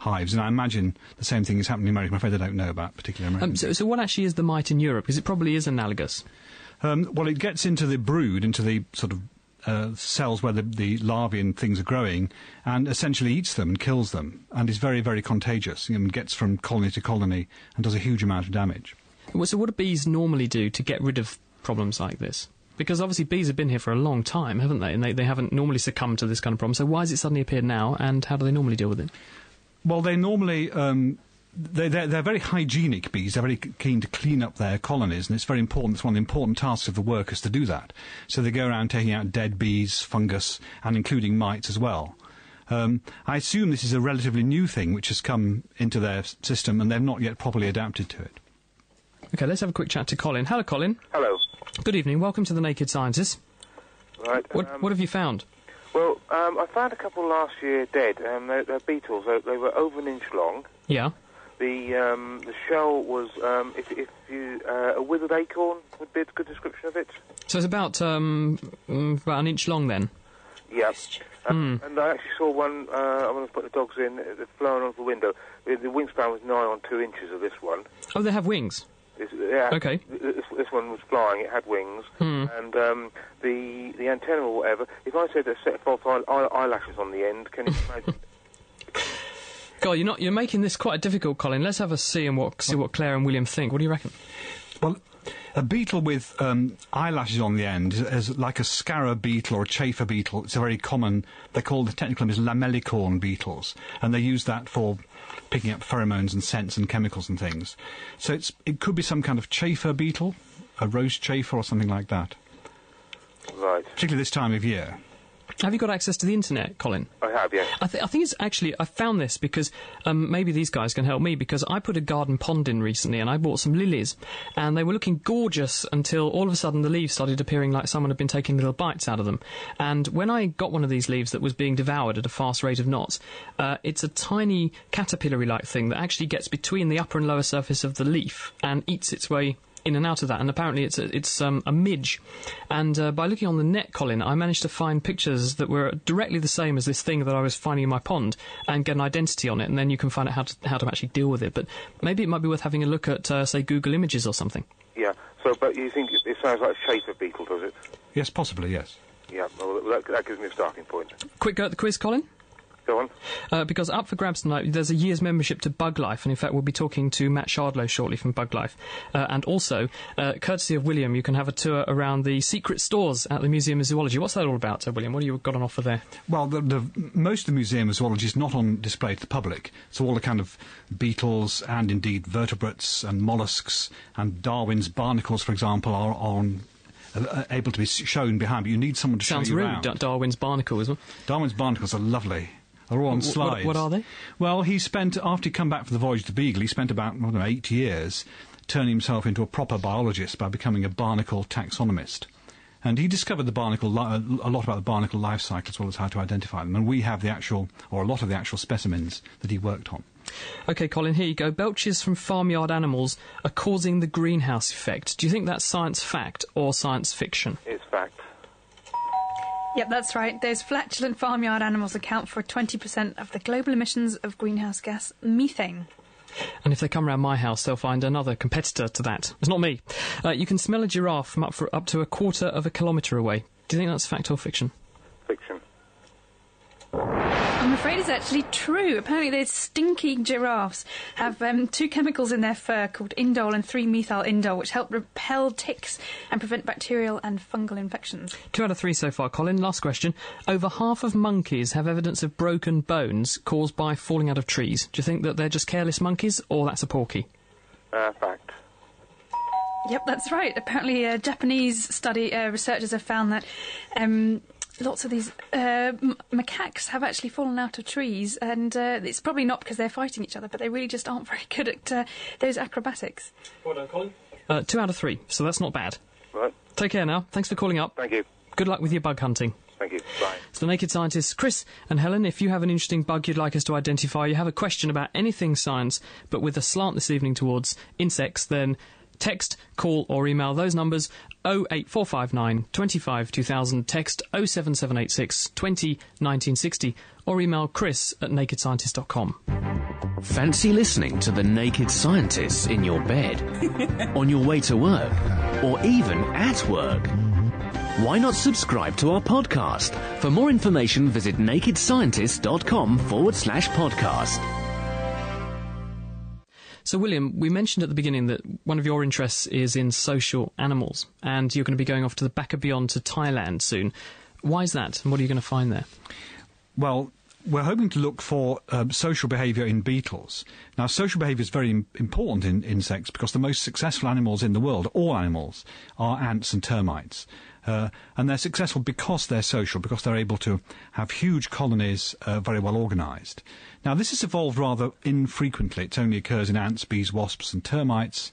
hives. And I imagine the same thing is happening in America. I'm afraid I don't know about particular American.
Um, so, so, what actually is the mite in Europe? Because it probably is analogous.
Um, well, it gets into the brood, into the sort of uh, cells where the, the, larvae and things are growing, and essentially eats them and kills them, and is very, very contagious. and gets from colony to colony and does a huge amount of damage.
So, what do bees normally do to get rid of problems like this? Because obviously bees have been here for a long time, haven't they? And they, they haven't normally succumbed to this kind of problem. So why has it suddenly appeared now, and how do they normally deal with it?
Well, they normally. Um, they, they're, they're, very hygienic bees. They're very keen to clean up their colonies, and it's very important. It's one of the important tasks of the workers to do that. So they go around taking out dead bees, fungus, and including mites as well. Um, I assume this is a relatively new thing which has come into their system, and they've not yet properly adapted to it.
Okay, let's have a quick chat to Colin. Hello, Colin.
Hello.
Good evening. Welcome to the Naked Scientists.
Right.
What,
um,
what have you found?
Well, um, I found a couple last year dead. Um, they're, they're beetles. They, they, were over an inch long.
Yeah.
The um, the shell was um, if, if you uh, a withered acorn would be a good description of it.
So it's about um, mm, about an inch long then.
Yeah.
Mm.
And I actually saw one uh, when I was putting the dogs in, uh, flying off the window. The, the wingspan was nigh on two inches of this one.
Oh, they have wings.
This, yeah,
Okay.
This, this one was flying. It had wings,
Hmm.
and um, the the antenna or whatever. If I said a set of eye, eye, eyelashes on the end, can you *laughs* imagine?
God, you're not you're making this quite difficult, Colin. Let's have a see and what see what Claire and William think. What do you reckon?
Well, a beetle with um, eyelashes on the end is, is like a scarab beetle or a chafer beetle. It's a very common. They're called the technical name is lamellicorn beetles, and they use that for picking up pheromones and scents and chemicals and things. So it's it could be some kind of chafer beetle, a rose chafer or something like that.
Right.
Particularly this time of year.
Have you got access to the internet, Colin?
I have, yes.
I, th- I think it's actually I found this because um, maybe these guys can help me because I put a garden pond in recently and I bought some lilies and they were looking gorgeous until all of a sudden the leaves started appearing like someone had been taking little bites out of them. And when I got one of these leaves that was being devoured at a fast rate of knots, uh, it's a tiny caterpillary-like thing that actually gets between the upper and lower surface of the leaf and eats its way in and out of that, and apparently it's a, it's um, a midge. And uh, by looking on the net, Colin, I managed to find pictures that were directly the same as this thing that I was finding in my pond, and get an identity on it, and then you can find out how to how to actually deal with it. But maybe it might be worth having a look at, uh, say, Google Images or something.
Yeah. So, but you think it, it sounds like a chafer beetle, does it?
Yes, possibly, yes.
Yeah. Well, that, that gives me a starting point.
Quick go at the quiz, Colin.
Go on.
Uh, because up for grabs tonight, there's a year's membership to Buglife, and in fact, we'll be talking to Matt Shardlow shortly from Buglife. Uh, and also, uh, courtesy of William, you can have a tour around the secret stores at the Museum of Zoology. What's that all about, uh, William? What have you got on offer there?
Well, the, the, most of the Museum of Zoology is not on display to the public. So all the kind of beetles and indeed vertebrates and mollusks and Darwin's barnacles, for example, are on. Uh, able to be shown behind, but you need someone to
Sounds
show you
rude.
around.
Da- Darwin's barnacle.
Darwin's barnacles are lovely. They're all on
Wh- what-
slides.
what are they?
Well, he spent, after he come back from the voyage to Beagle, he spent about, know, eight years turning himself into a proper biologist by becoming a barnacle taxonomist. And he discovered the barnacle li- uh, a lot about the barnacle life cycle as well as how to identify them. And we have the actual, or a lot of the actual specimens that he worked on.
Okay, Colin, here you go. Belches from farmyard animals are causing the greenhouse effect. Do you think that's science fact or science fiction?
Yep, that's right. Those flatulent farmyard animals account for 20% of the global emissions of greenhouse gas methane.
And if they come round my house, they'll find another competitor to that. It's not me. Uh, you can smell a giraffe from up, for, up to a quarter of a kilometre away. Do you think that's fact or fiction?
Fiction.
I'm afraid it's actually true. Apparently, those stinky giraffes have um, two chemicals in their fur called indole and 3-methyl indole, which help repel ticks and prevent bacterial and fungal infections.
Two out of three so far, Colin. Last question. Over half of monkeys have evidence of broken bones caused by falling out of trees. Do you think that they're just careless monkeys, or that's a porky?
Uh, fact.
Yep, that's right. Apparently, a Japanese study uh, researchers have found that um, lots of these uh, m- macaques have actually fallen out of trees, and uh, it's probably not because they're fighting each other, but they really just aren't very *laughs* good at uh, those acrobatics.
Well done, Colin. Uh, two out of three, so that's not bad.
Right.
Take care now. Thanks for calling up.
Thank you.
Good luck with your bug hunting.
Thank you. Bye.
It's the Naked Scientists, Chris and Helen. If you have an interesting bug you'd like us to identify, you have a question about anything science, but with a slant this evening towards insects, then text, call, or email those numbers 08459 25 2000, text 07786 20 1960, or email chris at nakedscientist.com.
Fancy listening to The Naked Scientists in your bed, *laughs* on your way to work, or even at work? Why not subscribe to our podcast? For more information, visit nakedscientist.com forward slash podcast.
So, William, we mentioned at the beginning that one of your interests is in social animals, and you're going to be going off to the Back Beyond to Thailand soon. Why is that, and what are you going to find there?
Well, we're hoping to look for um, social behaviour in beetles. Now, social behaviour is very Im- important in insects because the most successful animals in the world, all animals, are ants and termites. Uh, and they're successful because they're social, because they're able to have huge colonies uh, very well organised. Now, this has evolved rather infrequently. It only occurs in ants, bees, wasps, and termites.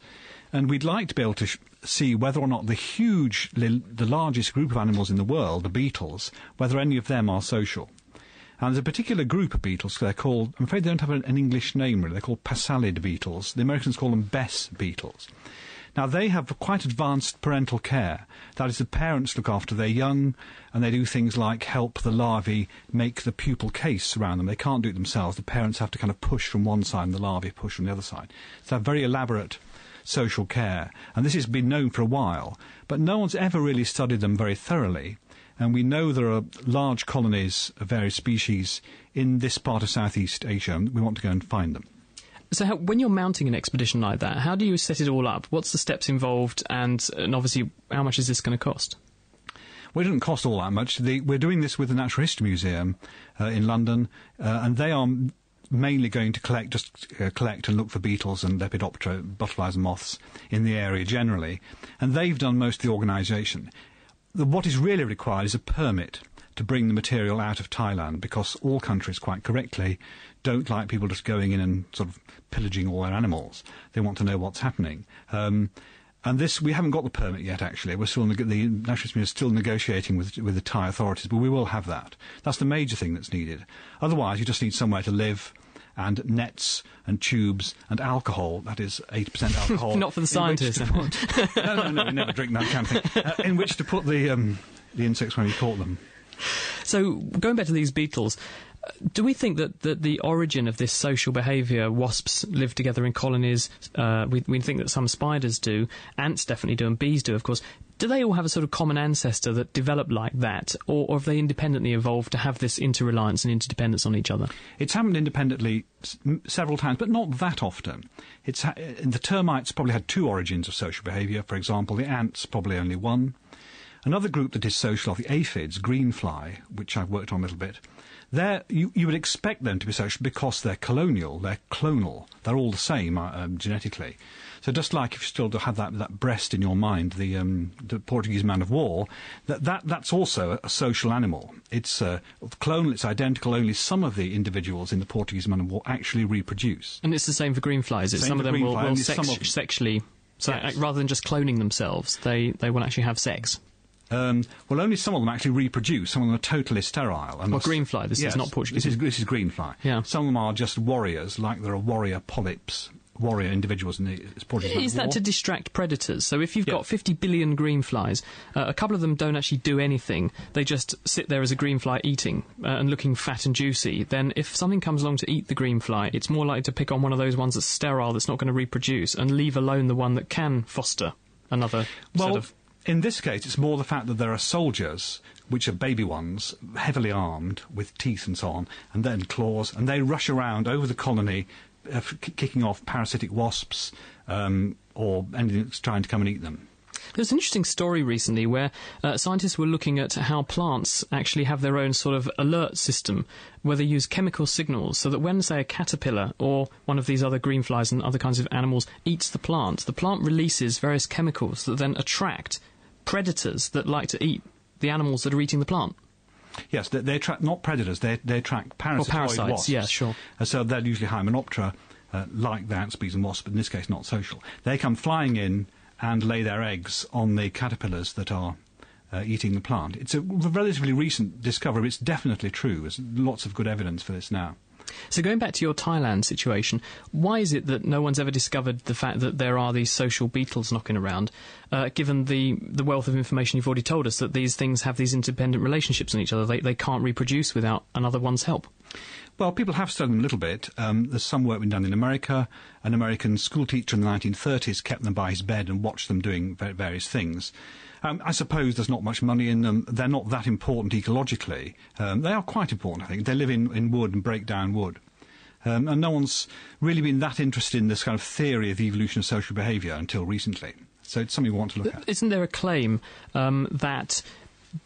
And we'd like to be able to sh- see whether or not the huge, li- the largest group of animals in the world, the beetles, whether any of them are social. And there's a particular group of beetles, they're called, I'm afraid they don't have an, an English name really, they're called passalid beetles. The Americans call them Bess beetles. Now, they have quite advanced parental care. That is, the parents look after their young, and they do things like help the larvae make the pupal case around them. They can't do it themselves. The parents have to kind of push from one side and the larvae push from the other side. So very elaborate social care. And this has been known for a while, but no one's ever really studied them very thoroughly. And we know there are large colonies of various species in this part of Southeast Asia, and we want to go and find them.
So, how, when you're mounting an expedition like that, how do you set it all up? What's the steps involved, and, and obviously, how much is this going to cost?
Well, it doesn't cost all that much. The, we're doing this with the Natural History Museum uh, in London, uh, and they are mainly going to collect, just uh, collect and look for beetles and Lepidoptera, butterflies and moths in the area generally, and they've done most of the organisation. What is really required is a permit to bring the material out of Thailand because all countries, quite correctly, don't like people just going in and sort of pillaging all their animals. They want to know what's happening. Um, and this, we haven't got the permit yet. Actually, we're still the National Museum is still negotiating with with the Thai authorities, but we will have that. That's the major thing that's needed. Otherwise, you just need somewhere to live. And nets and tubes and alcohol, that is 80% alcohol. *laughs*
Not for the scientists.
put- *laughs* no, no, no, we never drink that kind of thing. Uh, in which to put the, um, the insects when we caught them.
So, going back to these beetles, do we think that, that the origin of this social behaviour, wasps live together in colonies, uh, we, we think that some spiders do, ants definitely do, and bees do, of course. Do they all have a sort of common ancestor that developed like that, or, or have they independently evolved to have this interreliance and interdependence on each other?
It's happened independently s- several times, but not that often. It's ha- uh, the termites probably had two origins of social behaviour. For example, the ants probably only one. Another group that is social are the aphids, greenfly, which I've worked on a little bit. They're, you, you would expect them to be social because they're colonial, they're clonal, they're all the same uh, um, genetically. So just like if you still have that, that breast in your mind, the, um, the Portuguese man of war, that, that, that's also a, social animal. It's uh, clonal, it's identical, only some of the individuals in the Portuguese man of war actually reproduce.
And it's the same for greenflies. It's some of them will, will sex- sexually. So
Yes.
rather than just cloning themselves, they, they will actually have sex.
Um, well, only some of them actually reproduce. Some of them are totally sterile. And
Well, greenfly, this is
yes,
not Portuguese.
This is, this is greenfly.
Yeah.
Some of them are just warriors, like there are warrior polyps, warrior individuals in the it's Portuguese.
Is that
war.
to distract predators? So if you've got 50 billion green flies, uh, a couple of them don't actually do anything. They just sit there as a green fly eating uh, and looking fat and juicy. Then if something comes along to eat the green fly, it's more likely to pick on one of those ones that's sterile, that's not going to reproduce, and leave alone the one that can foster another
Well,
sort of...
in this case, it's more the fact that there are soldiers, which are baby ones, heavily armed with teeth and so on, and then claws, and they rush around over the colony, uh, k- kicking off parasitic wasps um, or anything that's trying to come and eat them.
There's an interesting story recently where uh, scientists were looking at how plants actually have their own sort of alert system, where they use chemical signals so that when, say, a caterpillar or one of these other green flies and other kinds of animals eats the plant, the plant releases various chemicals that then attract predators that like to eat the animals that are eating the plant.
Yes, they, they attract not predators, they, they attract parasitoid
parasites,
wasps.
yeah, sure.
Uh, so they're usually Hymenoptera, uh, like the ants, bees, and wasps, but in this case not social. They come flying in and lay their eggs on the caterpillars that are uh, eating the plant. It's a relatively recent discovery, but it's definitely true. There's lots of good evidence for this now.
So going back to your Thailand situation, why is it that no one's ever discovered the fact that there are these social beetles knocking around, uh, given the, the wealth of information you've already told us that these things have these independent relationships in each other? They, they can't reproduce without another one's help.
Well, people have studied them a little bit. Um, there's some work been done in America. An American school teacher in the 1930s kept them by his bed and watched them doing various things. Um, I suppose there's not much money in them. They're not that important ecologically. Um, they are quite important, I think. They live in, in wood and break down wood. Um, and no one's really been that interested in this kind of theory of the evolution of social behaviour until recently. So it's something we want to look at.
Isn't there a claim um, that,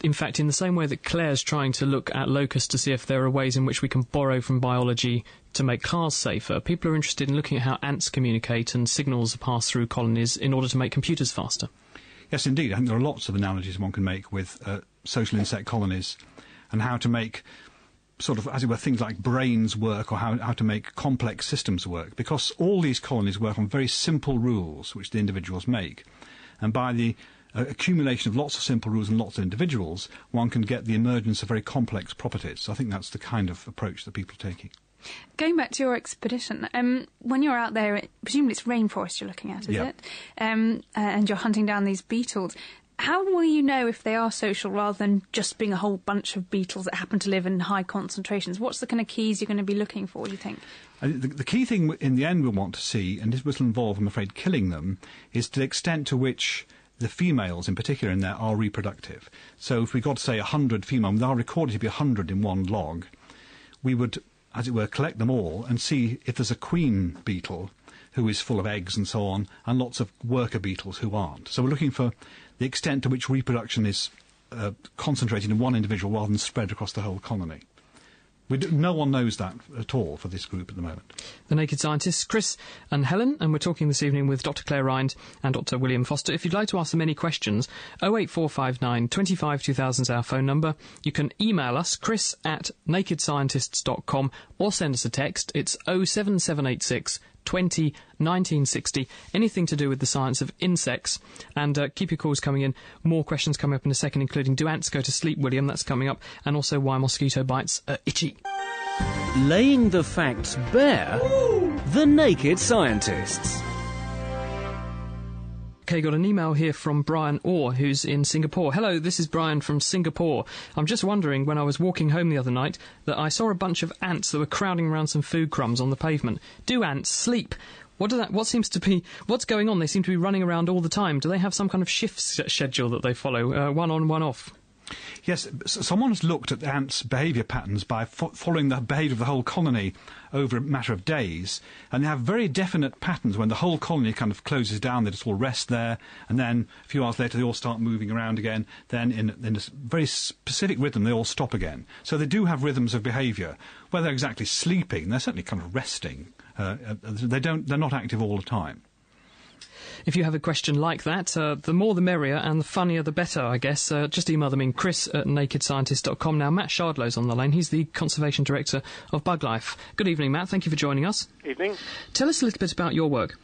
in fact, in the same way that Claire's trying to look at locusts to see if there are ways in which we can borrow from biology to make cars safer, people are interested in looking at how ants communicate and signals are passed through colonies in order to make computers faster.
Yes, indeed. I think there are lots of analogies one can make with uh, social insect colonies and how to make sort of, as it were, things like brains work or how, how to make complex systems work. Because all these colonies work on very simple rules which the individuals make. And by the uh, accumulation of lots of simple rules and lots of individuals, one can get the emergence of very complex properties. So I think that's the kind of approach that people are taking.
Going back to your expedition, um, when you're out there, presumably it's rainforest you're looking at, is
Yeah.
it? Um, uh, and you're hunting down these beetles. How will you know if they are social rather than just being a whole bunch of beetles that happen to live in high concentrations? What's the kind of keys you're going to be looking for, do you think?
I the, the key thing in the end we'll want to see, and this will involve, I'm afraid, killing them, is to the extent to which the females, in particular, in there are reproductive. So if we got, say, 100 females, there are recorded to be 100 in one log, we would, as it were, collect them all and see if there's a queen beetle who is full of eggs and so on, and lots of worker beetles who aren't. So we're looking for the extent to which reproduction is uh, concentrated in one individual rather than spread across the whole colony. Do, no one knows that at all for this group at the moment.
The Naked Scientists, Chris and Helen, and we're talking this evening with Dr. Claire Rind and Dr. William Foster. If you'd like to ask them any questions, 08459 25 2000 is our phone number. You can email us, chris at nakedscientists.com, or send us a text. It's 07786 20 1960. Anything to do with the science of insects. And uh, keep your calls coming in. More questions coming up in a second, including Do Ants Go to Sleep, William? That's coming up. And also why mosquito bites are itchy.
Laying the facts bare. The Naked Scientists.
Okay, got an email here from Brian Orr, who's in Singapore. Hello, this is Brian from Singapore. I'm just wondering, when I was walking home the other night, that I saw a bunch of ants that were crowding around some food crumbs on the pavement. Do ants sleep? What that? What seems to be? What's going on? They seem to be running around all the time. Do they have some kind of shift schedule that they follow, uh, one on, one off?
Yes, someone has looked at ants' behaviour patterns by fo- following the behaviour of the whole colony over a matter of days, and they have very definite patterns. When the whole colony kind of closes down, they just all rest there, and then a few hours later they all start moving around again. Then, in, in a very specific rhythm, they all stop again. So they do have rhythms of behaviour. Whether they're exactly sleeping, they're certainly kind of resting. Uh, uh, they don't. They're not active all the time.
If you have a question like that, uh, the more the merrier, and the funnier the better, I guess. Uh, just email them in chris at nakedscientist.com. Now, Matt Shardlow's on the line. He's the Conservation Director of Buglife. Good evening, Matt. Thank you for joining us.
Evening.
Tell us a little bit about your work.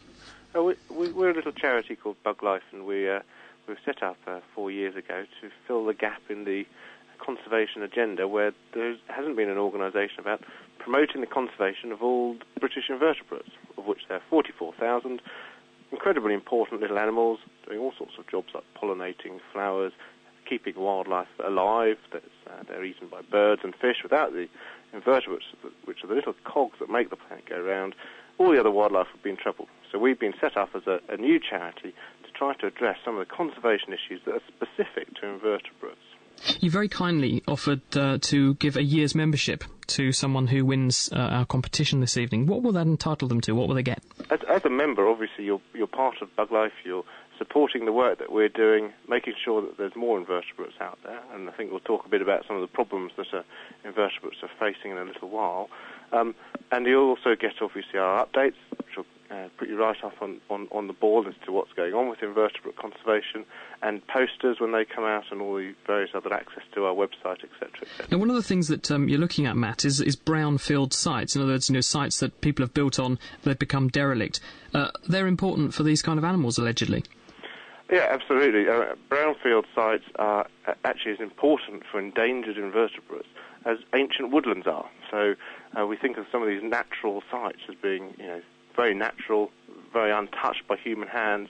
Uh, we, we, we're a little charity called Buglife, and we uh, was set up uh, four years ago to fill the gap in the conservation agenda where there hasn't been an organisation about promoting the conservation of all British invertebrates, of which there are 44,000 incredibly important little animals doing all sorts of jobs like pollinating flowers, keeping wildlife alive. Uh, they're eaten by birds and fish. Without the invertebrates, which are the little cogs that make the planet go round, all the other wildlife would be in trouble. So we've been set up as a, a new charity to try to address some of the conservation issues that are specific to invertebrates.
You very kindly offered uh, to give a year's membership to someone who wins uh, our competition this evening. What will that entitle them to? What will they get?
As, as, a member, obviously, you're, you're part of Buglife. You're supporting the work that we're doing, making sure that there's more invertebrates out there. And I think we'll talk a bit about some of the problems that uh, invertebrates are facing in a little while. Um, and you'll also get, obviously, our updates, which will uh, put you right up on, on, on the ball as to what's going on with invertebrate conservation, and posters when they come out, and all the various other access to our website, etc. Et
now, one of the things that um, you're looking at, Matt, is, is brownfield sites. In other words, you know, sites that people have built on, they've become derelict. Uh, they're important for these kind of animals, allegedly.
Yeah, absolutely. Uh, brownfield sites are actually as important for endangered invertebrates as ancient woodlands are. So uh, we think of some of these natural sites as being, you know, very natural, very untouched by human hands,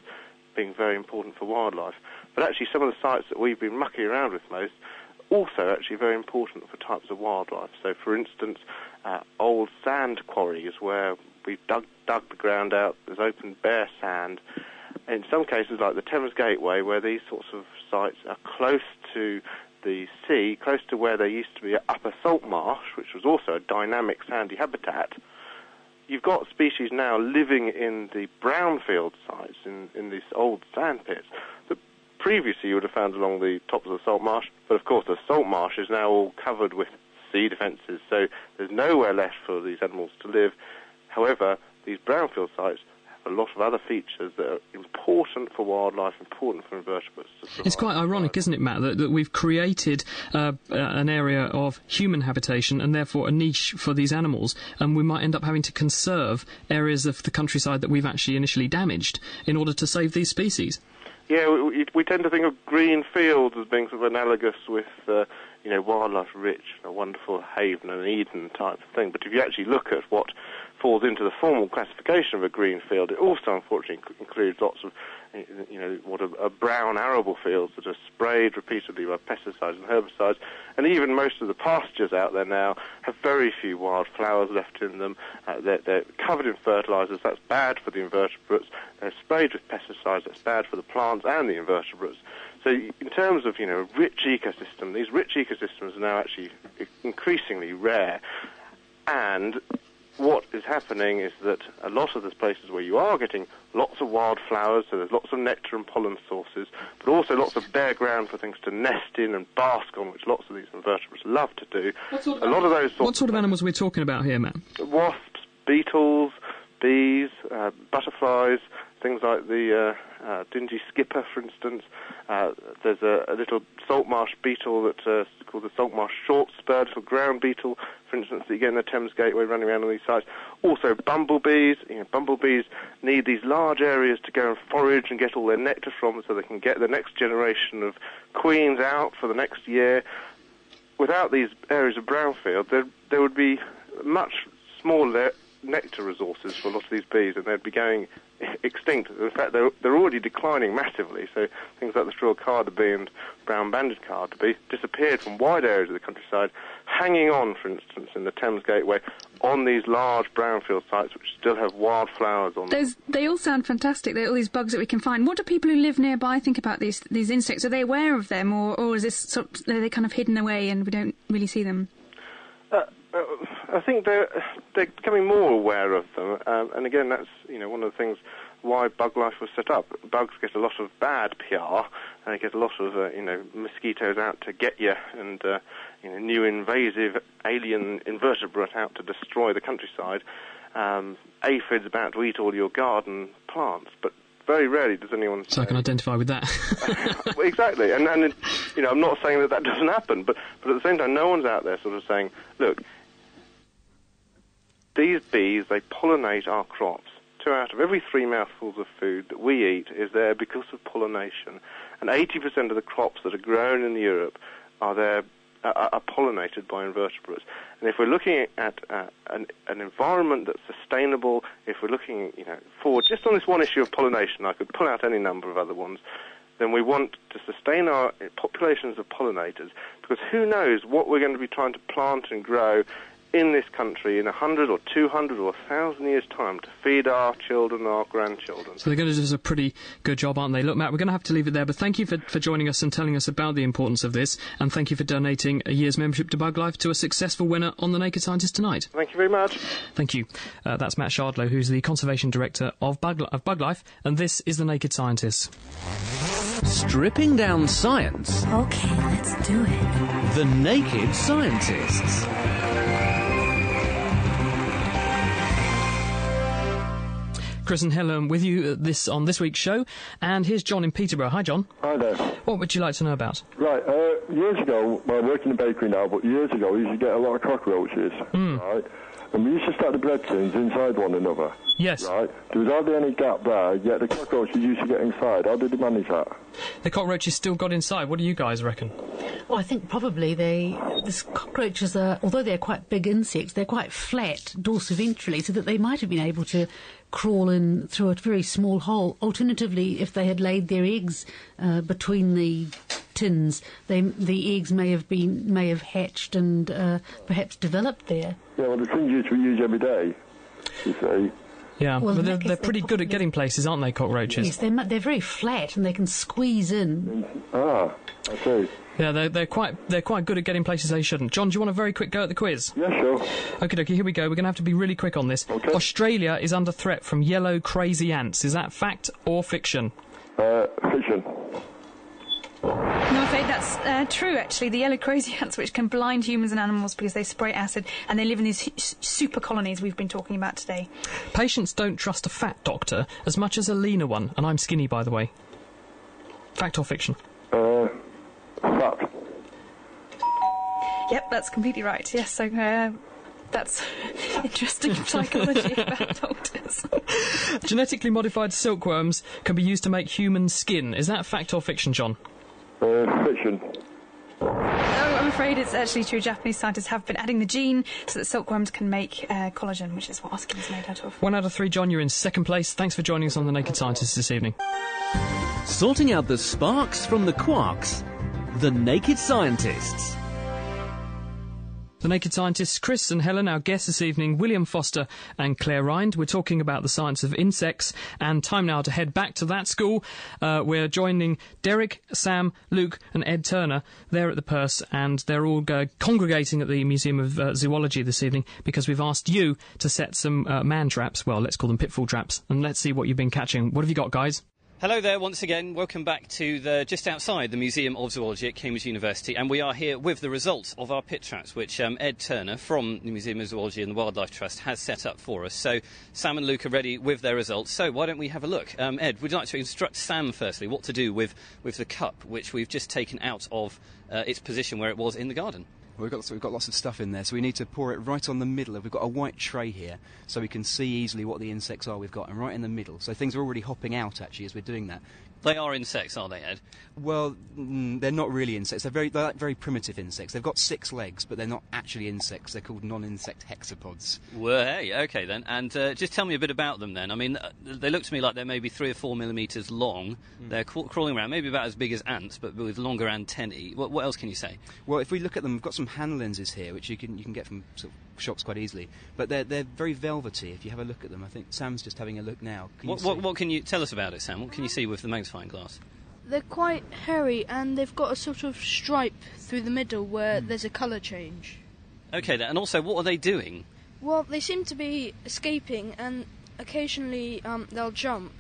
being very important for wildlife. But actually, some of the sites that we've been mucking around with most also actually very important for types of wildlife. So, for instance, uh, old sand quarries where we've dug, dug the ground out, there's open bare sand. In some cases, like the Thames Gateway, where these sorts of sites are close to the sea, close to where there used to be an upper salt marsh, which was also a dynamic sandy habitat, you've got species now living in the brownfield sites, in, in these old sand pits, that previously you would have found along the tops of the salt marsh, but of course the salt marsh is now all covered with sea defences, so there's nowhere left for these animals to live. However, these brownfield sites a lot of other features that are important for wildlife, important for invertebrates.
It's quite ironic, isn't it, Matt, that, that we've created uh, uh, an area of human habitation and therefore a niche for these animals, and we might end up having to conserve areas of the countryside that we've actually initially damaged in order to save these species.
Yeah, we, we tend to think of green fields as being sort of analogous with. Uh, you know, wildlife rich, a wonderful haven and Eden type of thing. But if you actually look at what falls into the formal classification of a green field. It also, unfortunately, includes lots of, you know, what are, brown arable fields that are sprayed repeatedly by pesticides and herbicides. And even most of the pastures out there now have very few wild flowers left in them. Uh, they're, they're covered in fertilizers. That's bad for the invertebrates. They're sprayed with pesticides. That's bad for the plants and the invertebrates. So in terms of, you know, a rich ecosystem, these rich ecosystems are now actually increasingly rare. And what is happening is that a lot of the places where you are getting lots of wildflowers, so there's lots of nectar and pollen sources, but also lots of bare ground for things to nest in and bask on, which lots of these invertebrates love to do.
Sort of a lot of those. What sort of animals are we talking about here, Matt?
Wasps, beetles, bees, uh, butterflies, things like the uh, uh, dingy skipper, for instance. Uh, there's a, a, little salt marsh beetle that's uh, called the salt marsh short spurred little ground beetle, for instance, that you get in the Thames Gateway running around on these sites. Also, bumblebees. You know, bumblebees need these large areas to go and forage and get all their nectar from so they can get the next generation of queens out for the next year. Without these areas of brownfield, there, there would be much smaller nectar resources for a lot of these bees, and they'd be going *laughs* extinct. In fact, they're, they're already declining massively. So things like the straw carder bee and brown-banded carder bee disappeared from wide areas of the countryside, hanging on, for instance, in the Thames Gateway, on these large brownfield sites which still have wildflowers on
them. they all sound fantastic. They're all these bugs that we can find. What do people who live nearby think about these these insects? Are they aware of them, or, or is this sort of, are they kind of hidden away and we don't really see them?
Uh, uh, I think they're they're becoming more aware of them, um, and again, that's you know one of the things why Buglife was set up. Bugs get a lot of bad PR, and they get a lot of uh, you know mosquitoes out to get you, and uh, you know new invasive alien invertebrate out to destroy the countryside. Um, aphids about to eat all your garden plants, but very rarely does anyone.
So I can identify with that. *laughs*
exactly, and and you know I'm not saying that that doesn't happen, but but at the same time, no one's out there sort of saying, look, these bees, they pollinate our crops. Two out of every three mouthfuls of food that we eat is there because of pollination. and 80% of the crops that are grown in Europe are there are, pollinated by invertebrates. And if we're looking at uh, an, an, environment that's sustainable, if we're looking, you know, forward just on this one issue of pollination, I could pull out any number of other ones. Then we want to sustain our populations of pollinators because who knows what we're going to be trying to plant and grow in this country in 100 or 200 or 1,000 years' time to feed our children, our grandchildren.
So they're going to do us a pretty good job, aren't they? Look, Matt, we're going to have to leave it there, but thank you for, for joining us and telling us about the importance of this, and thank you for donating a year's membership to Buglife to a successful winner on The Naked Scientist tonight.
Thank you very much.
Thank you. Uh, that's Matt Shardlow, who's the Conservation Director of Bug, of Buglife, and this is The Naked Scientist.
Stripping down science.
Okay, let's do it.
The Naked Scientists.
Chris and Helen with you this on this week's show, and here's John in Peterborough. Hi, John.
Hi there.
What would you like to know about?
Right, uh, years ago, well, I work in a bakery now, but years ago, we used to get a lot of cockroaches,
mm.
right? And we used to stack the bread tins inside one another.
Yes.
Right? There was hardly any gap there, yet the cockroaches used to get inside. How did they manage that?
The cockroaches still got inside. What do you guys reckon?
Well, I think probably they. The cockroaches are, although they're quite big insects, they're quite flat dorsiventrally, so that they might have been able to crawl in through a very small hole. Alternatively, if they had laid their eggs uh, between the tins, they, the eggs may have been may have hatched and uh, perhaps developed there.
Yeah, well, the things which we use every day, you say.
Yeah,
well,
but they're, they're pretty good at getting places, aren't they, cockroaches?
Yes, they're, they're very flat and they can squeeze in.
Ah, I see.
Yeah, they're, they're quite they're quite good at getting places they shouldn't. John, do you want a very quick go at the quiz?
Yeah, sure.
Okay, okay, here we go. We're going to have to be really quick on this.
Okay.
Australia is under threat from yellow crazy ants. Is that fact or fiction?
Uh, fiction.
No, I'm afraid that's uh, true, actually. The yellow crazy *laughs* ants, which can blind humans and animals because they spray acid, and they live in these super colonies we've been talking about today.
Patients don't trust a fat doctor as much as a leaner one, and I'm skinny, by the way. Fact or fiction?
Uh, fact.
Yep, that's completely right. Yes, so uh, that's *laughs* interesting *laughs* psychology about doctors. *laughs*
Genetically modified silkworms can be used to make human skin. Is that fact or fiction, John?
Uh, fiction.
No, I'm afraid it's actually true. Japanese scientists have been adding the gene so that silkworms can make uh, collagen, which is what our skin is made out of.
One out of three, John. You're in second place. Thanks for joining us on The Naked Scientists this evening.
Sorting out the sparks from the quarks. The Naked Scientists.
The Naked Scientists, Chris and Helen, our guests this evening, William Foster and Claire Rind. We're talking about the science of insects, and time now to head back to that school. Uh, we're joining Derek, Sam, Luke, and Ed Turner there at the Perse, and they're all uh, congregating at the Museum of uh, Zoology this evening because we've asked you to set some uh, man traps. Well, let's call them pitfall traps, and let's see what you've been catching. What have you got, guys?
Hello there once again. Welcome back to the just outside the Museum of Zoology at Cambridge University, and we are here with the results of our pit traps, which um, Ed Turner from the Museum of Zoology and the Wildlife Trust has set up for us. So Sam and Luke are ready with their results. So why don't we have a look? Um, Ed, would you like to instruct Sam firstly what to do with with the cup, which we've just taken out of uh, its position where it was in the garden?
We've got, we've got lots of stuff in there, so we need to pour it right on the middle. We've got a white tray here, so we can see easily what the insects are we've got, and right in the middle. So things are already hopping out, actually, as we're doing that.
They are insects, are they, Ed?
Well, mm, they're not really insects. They're very, they're like very primitive insects. They've got six legs, but they're not actually insects. They're called non-insect hexapods.
Well, hey, okay then. And uh, just tell me a bit about them then. I mean, uh, they look to me like they're maybe three or four millimetres long. Mm. They're ca- crawling around, maybe about as big as ants, but with longer antennae. What, what, else can you say?
Well, if we look at them, we've got some hand lenses here, which you can you can get from sort of shops quite easily. But they're they're very velvety. If you have a look at them, I think Sam's just having a look now.
What, what, what can you tell us about it, Sam? What can you see with the magnifying glass?
They're quite hairy and they've got a sort of stripe through the middle where
Hmm.
there's a colour change.
Okay. And also, what are they doing?
Well, they seem to be escaping and occasionally um, they'll jump,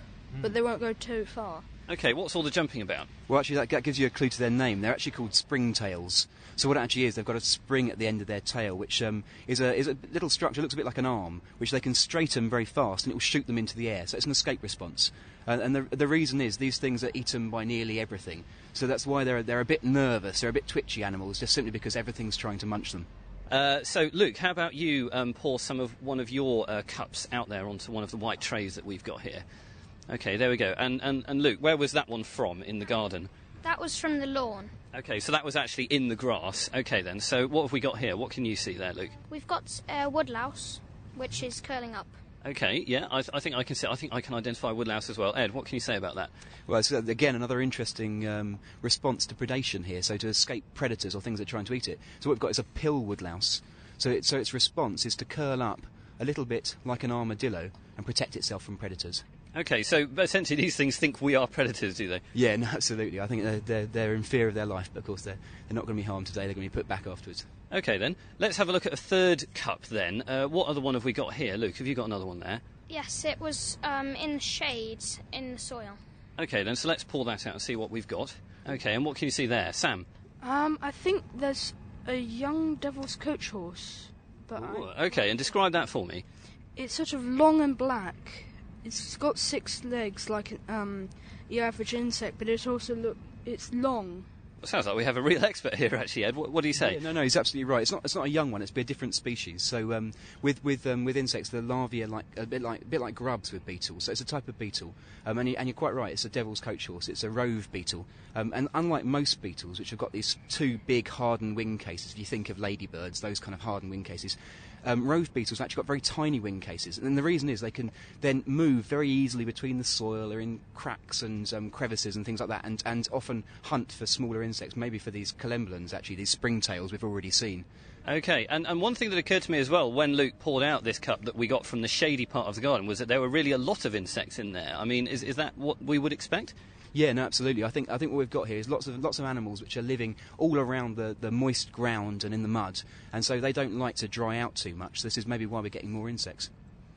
but they won't go too far.
Okay, what's all the jumping about?
Well, actually, that, that gives you a clue to their name. They're actually called springtails. So what it actually is, they've got a spring at the end of their tail, which um, is, a, is a little structure, looks a bit like an arm, which they can straighten very fast, and it will shoot them into the air. So it's an escape response. Uh, and the, the reason is these things are eaten by nearly everything. So that's why they're, they're a bit nervous, they're a bit twitchy animals, just simply because everything's trying to munch them.
Uh, so, Luke, how about you um, pour some of one of your uh, cups out there onto one of the white trays that we've got here? Okay, there we go. And, and, and Luke, where was that one from in the garden?
That was from the lawn.
Okay, so that was actually in the grass. Okay, then. So what have we got here? What can you see there, Luke?
We've got a woodlouse, which is curling up.
Okay, yeah, I, I think I can see. I think I can identify woodlouse as well. Ed, what can you say about that?
Well, it's uh, again another interesting um, response to predation here. So to escape predators or things that are trying to eat it. So what we've got is a pill woodlouse. So it, so its response is to curl up a little bit like an armadillo and protect itself from predators.
Okay, so essentially these things think we are predators, do they?
Yeah, no, absolutely. I think they're, they're, they're in fear of their life, but of course they're, they're not going to be harmed today. They're going to be put back afterwards.
Okay, then. Let's have a look at a third cup then. Uh, what other one have we got here? Luke, have you got another one there?
Yes, it was um, in the shade in the soil.
Okay, then, so let's pull that out and see what we've got. Okay, and what can you see there? Sam?
Um, I think there's a young devil's coach horse. But I-
okay, and describe that for me.
it's sort of long and black. It's got six legs like um, your average insect, but it's also look it's long.
Sounds like we have a real *laughs* expert here, actually, Ed. What, what do you say?
Yeah, no, no, he's absolutely right. It's not, it's not a young one. It's a different species. So um, with with um, with insects, the larvae are like a bit like a bit like grubs with beetles. So it's a type of beetle, um, and, you, and you're quite right. It's a devil's coach horse. It's a rove beetle, um, and unlike most beetles, which have got these two big hardened wing cases, if you think of ladybirds, those kind of hardened wing cases. Um, rove beetles have actually got very tiny wing cases, and the reason is they can then move very easily between the soil or in cracks and um, crevices and things like that, and, and often hunt for smaller insects, maybe for these collembolans, actually, these springtails we've already seen.
Okay, and, and one thing that occurred to me as well when Luke poured out this cup that we got from the shady part of the garden was that there were really a lot of insects in there. I mean, is, is that what we would expect?
Yeah, no, absolutely. I think I think what we've got here is lots of lots of animals which are living all around the, the moist ground and in the mud, and so they don't like to dry out too much. This is maybe why we're getting more insects.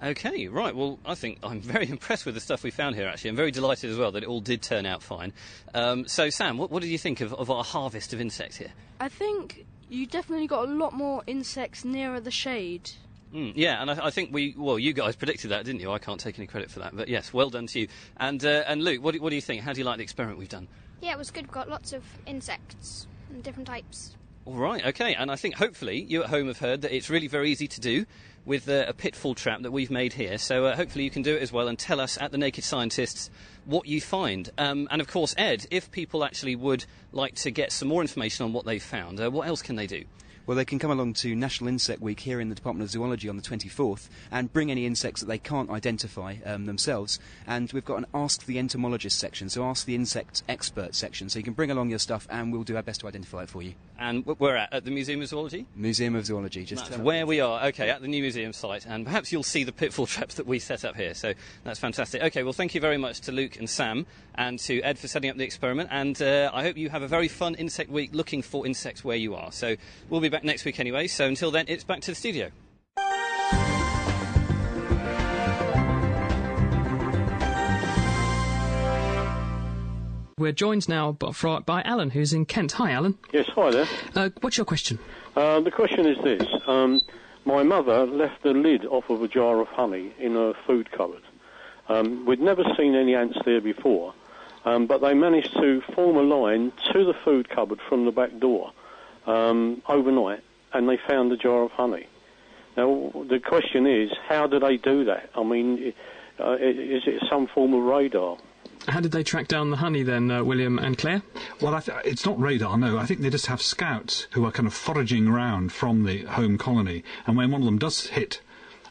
Okay, right. Well, I think I'm very *laughs* impressed with the stuff we found here, actually. I'm very delighted as well that it all did turn out fine. Um, so, Sam, what, what did you think of, of our harvest of insects here?
I think you definitely got a lot more insects nearer the shade.
Mm, yeah, and I, I think we, well, you guys predicted that, didn't you? I can't take any credit for that, but yes, well done to you. And, uh, and Luke, what do, what do you think? How do you like the experiment we've done?
Yeah, it was good. We've got lots of insects and different types.
All right, okay, and I think hopefully you at home have heard that it's really very easy to do with uh, a pitfall trap that we've made here. So uh, hopefully you can do it as well and tell us at the Naked Scientists what you find. Um, and of course, Ed, if people actually would like to get some more information on what they've found, uh, what else can they do?
Well, they can come along to National Insect Week here in the Department of Zoology on the 24th and bring any insects that they can't identify um, themselves. And we've got an Ask the Entomologist section, so Ask the Insect Expert section. So you can bring along your stuff and we'll do our best to identify it for you.
And we're at, at the Museum of Zoology?
Museum of Zoology, just
That's where we are, okay, at the new museum site, and perhaps you'll see the pitfall *laughs* traps that we set up here. So that's fantastic. Okay, well, thank you very much to Luke and Sam and to Ed for setting up the experiment. And uh, I hope you have a very fun insect week looking for insects where you are. So we'll be back next week anyway. So until then, it's back to the studio.
We're joined now by, by Alan, who's in Kent. Hi, Alan.
Yes, hi there.
Uh, what's your question?
Uh, the question is this. Um, my mother left the lid off of a jar of honey in her food cupboard. Um, we'd never seen any ants there before, um, but they managed to form a line to the food cupboard from the back door um, overnight, and they found the jar of honey. Now, the question is, how do they do that? I mean, uh, is it some form of radar?
How did they track down the honey then, uh, William and Claire?
Well, I th- it's not radar, no. I think they just have scouts who are kind of foraging around from the home colony, and when one of them does hit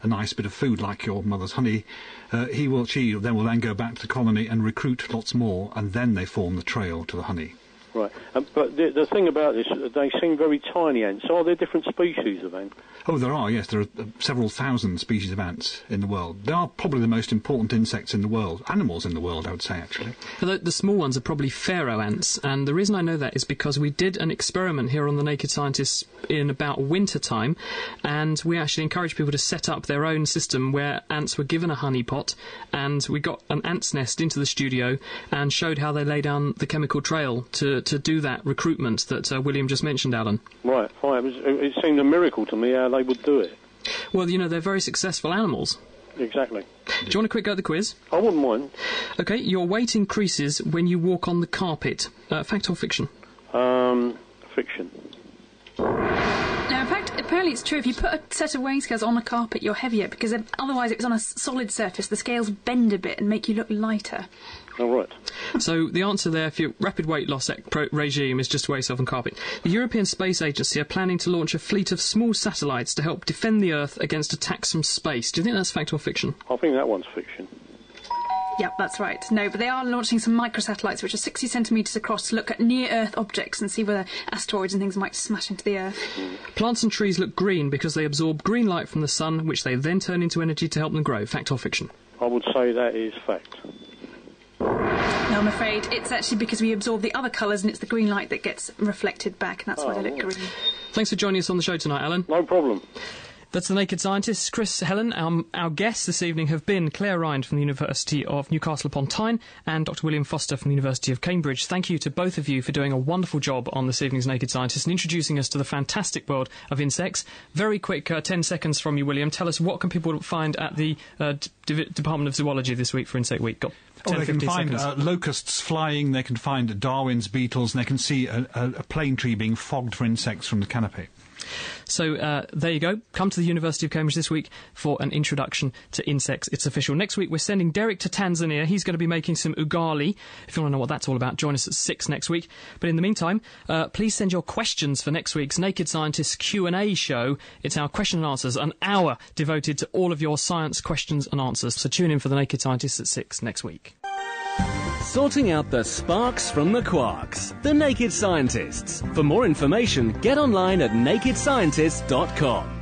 a nice bit of food like your mother's honey, uh, he will, she then will then go back to the colony and recruit lots more, and then they form the trail to the honey.
Right. Um, but the, the thing about this, they seem very tiny ants. Are there different species of ants?
Oh, there are, yes. There are uh, several thousand species of ants in the world. They are probably the most important insects in the world, animals in the world, I would say, actually.
The, the small ones are probably pharaoh ants, and the reason I know that is because we did an experiment here on the Naked Scientists in about winter time, and we actually encouraged people to set up their own system where ants were given a honey pot, and we got an ant's nest into the studio and showed how they lay down the chemical trail to, to do that recruitment that uh, William just mentioned, Alan.
Right, fine. It, was, it seemed a miracle to me how they would do it.
Well, you know, they're very successful animals.
Exactly.
Do you want a quick go at the quiz?
I wouldn't mind.
Okay, your weight increases when you walk on the carpet. Uh, fact or fiction?
Um, fiction.
Now, apparently it's true. If you put a set of weighing scales on a carpet, you're heavier because if- otherwise, if it's on a solid surface, the scales bend a bit and make you look lighter.
All right.
So the answer there for your rapid weight loss ec- pro- regime is just weigh yourself on carpet. The European Space Agency are planning to launch a fleet of small satellites to help defend the Earth against attacks from space. Do you think that's fact or fiction?
I think that one's fiction.
Yep, that's right. No, but they are launching some microsatellites which are 60 centimetres across to look at near Earth objects and see whether asteroids and things might smash into the Earth.
Plants and trees look green because they absorb green light from the sun, which they then turn into energy to help them grow. Fact or fiction?
I would say that is fact.
No, I'm afraid it's actually because we absorb the other colours and it's the green light that gets reflected back, and that's why they oh, look green.
Thanks for joining us on the show tonight, Alan.
No problem.
That's the Naked Scientists. Chris, Helen, um, our guests this evening have been Claire Rind from the University of Newcastle upon Tyne and Dr. William Foster from the University of Cambridge. Thank you to both of you for doing a wonderful job on this evening's Naked Scientists and introducing us to the fantastic world of insects. Very quick, uh, 10 seconds from you, William. Tell us what can people find at the uh, D- Department of Zoology this week for Insect Week? Got 10,
Oh, they can find uh, locusts flying, they can find Darwin's beetles, and they can see a, a, a plane tree being fogged for insects from the canopy.
So uh, there you go. Come to the University of Cambridge this week for an introduction to insects. It's official. Next week we're sending Derek to Tanzania. He's going to be making some ugali. If you want to know what that's all about, join us at six next week. But in the meantime, uh, please send your questions for next week's Naked Scientists Q and A show. It's our question and answers, an hour devoted to all of your science questions and answers. So tune in for the Naked Scientists at six next week.
Sorting out the sparks from the quarks. The Naked Scientists. For more information, get online at nakedscientists.com.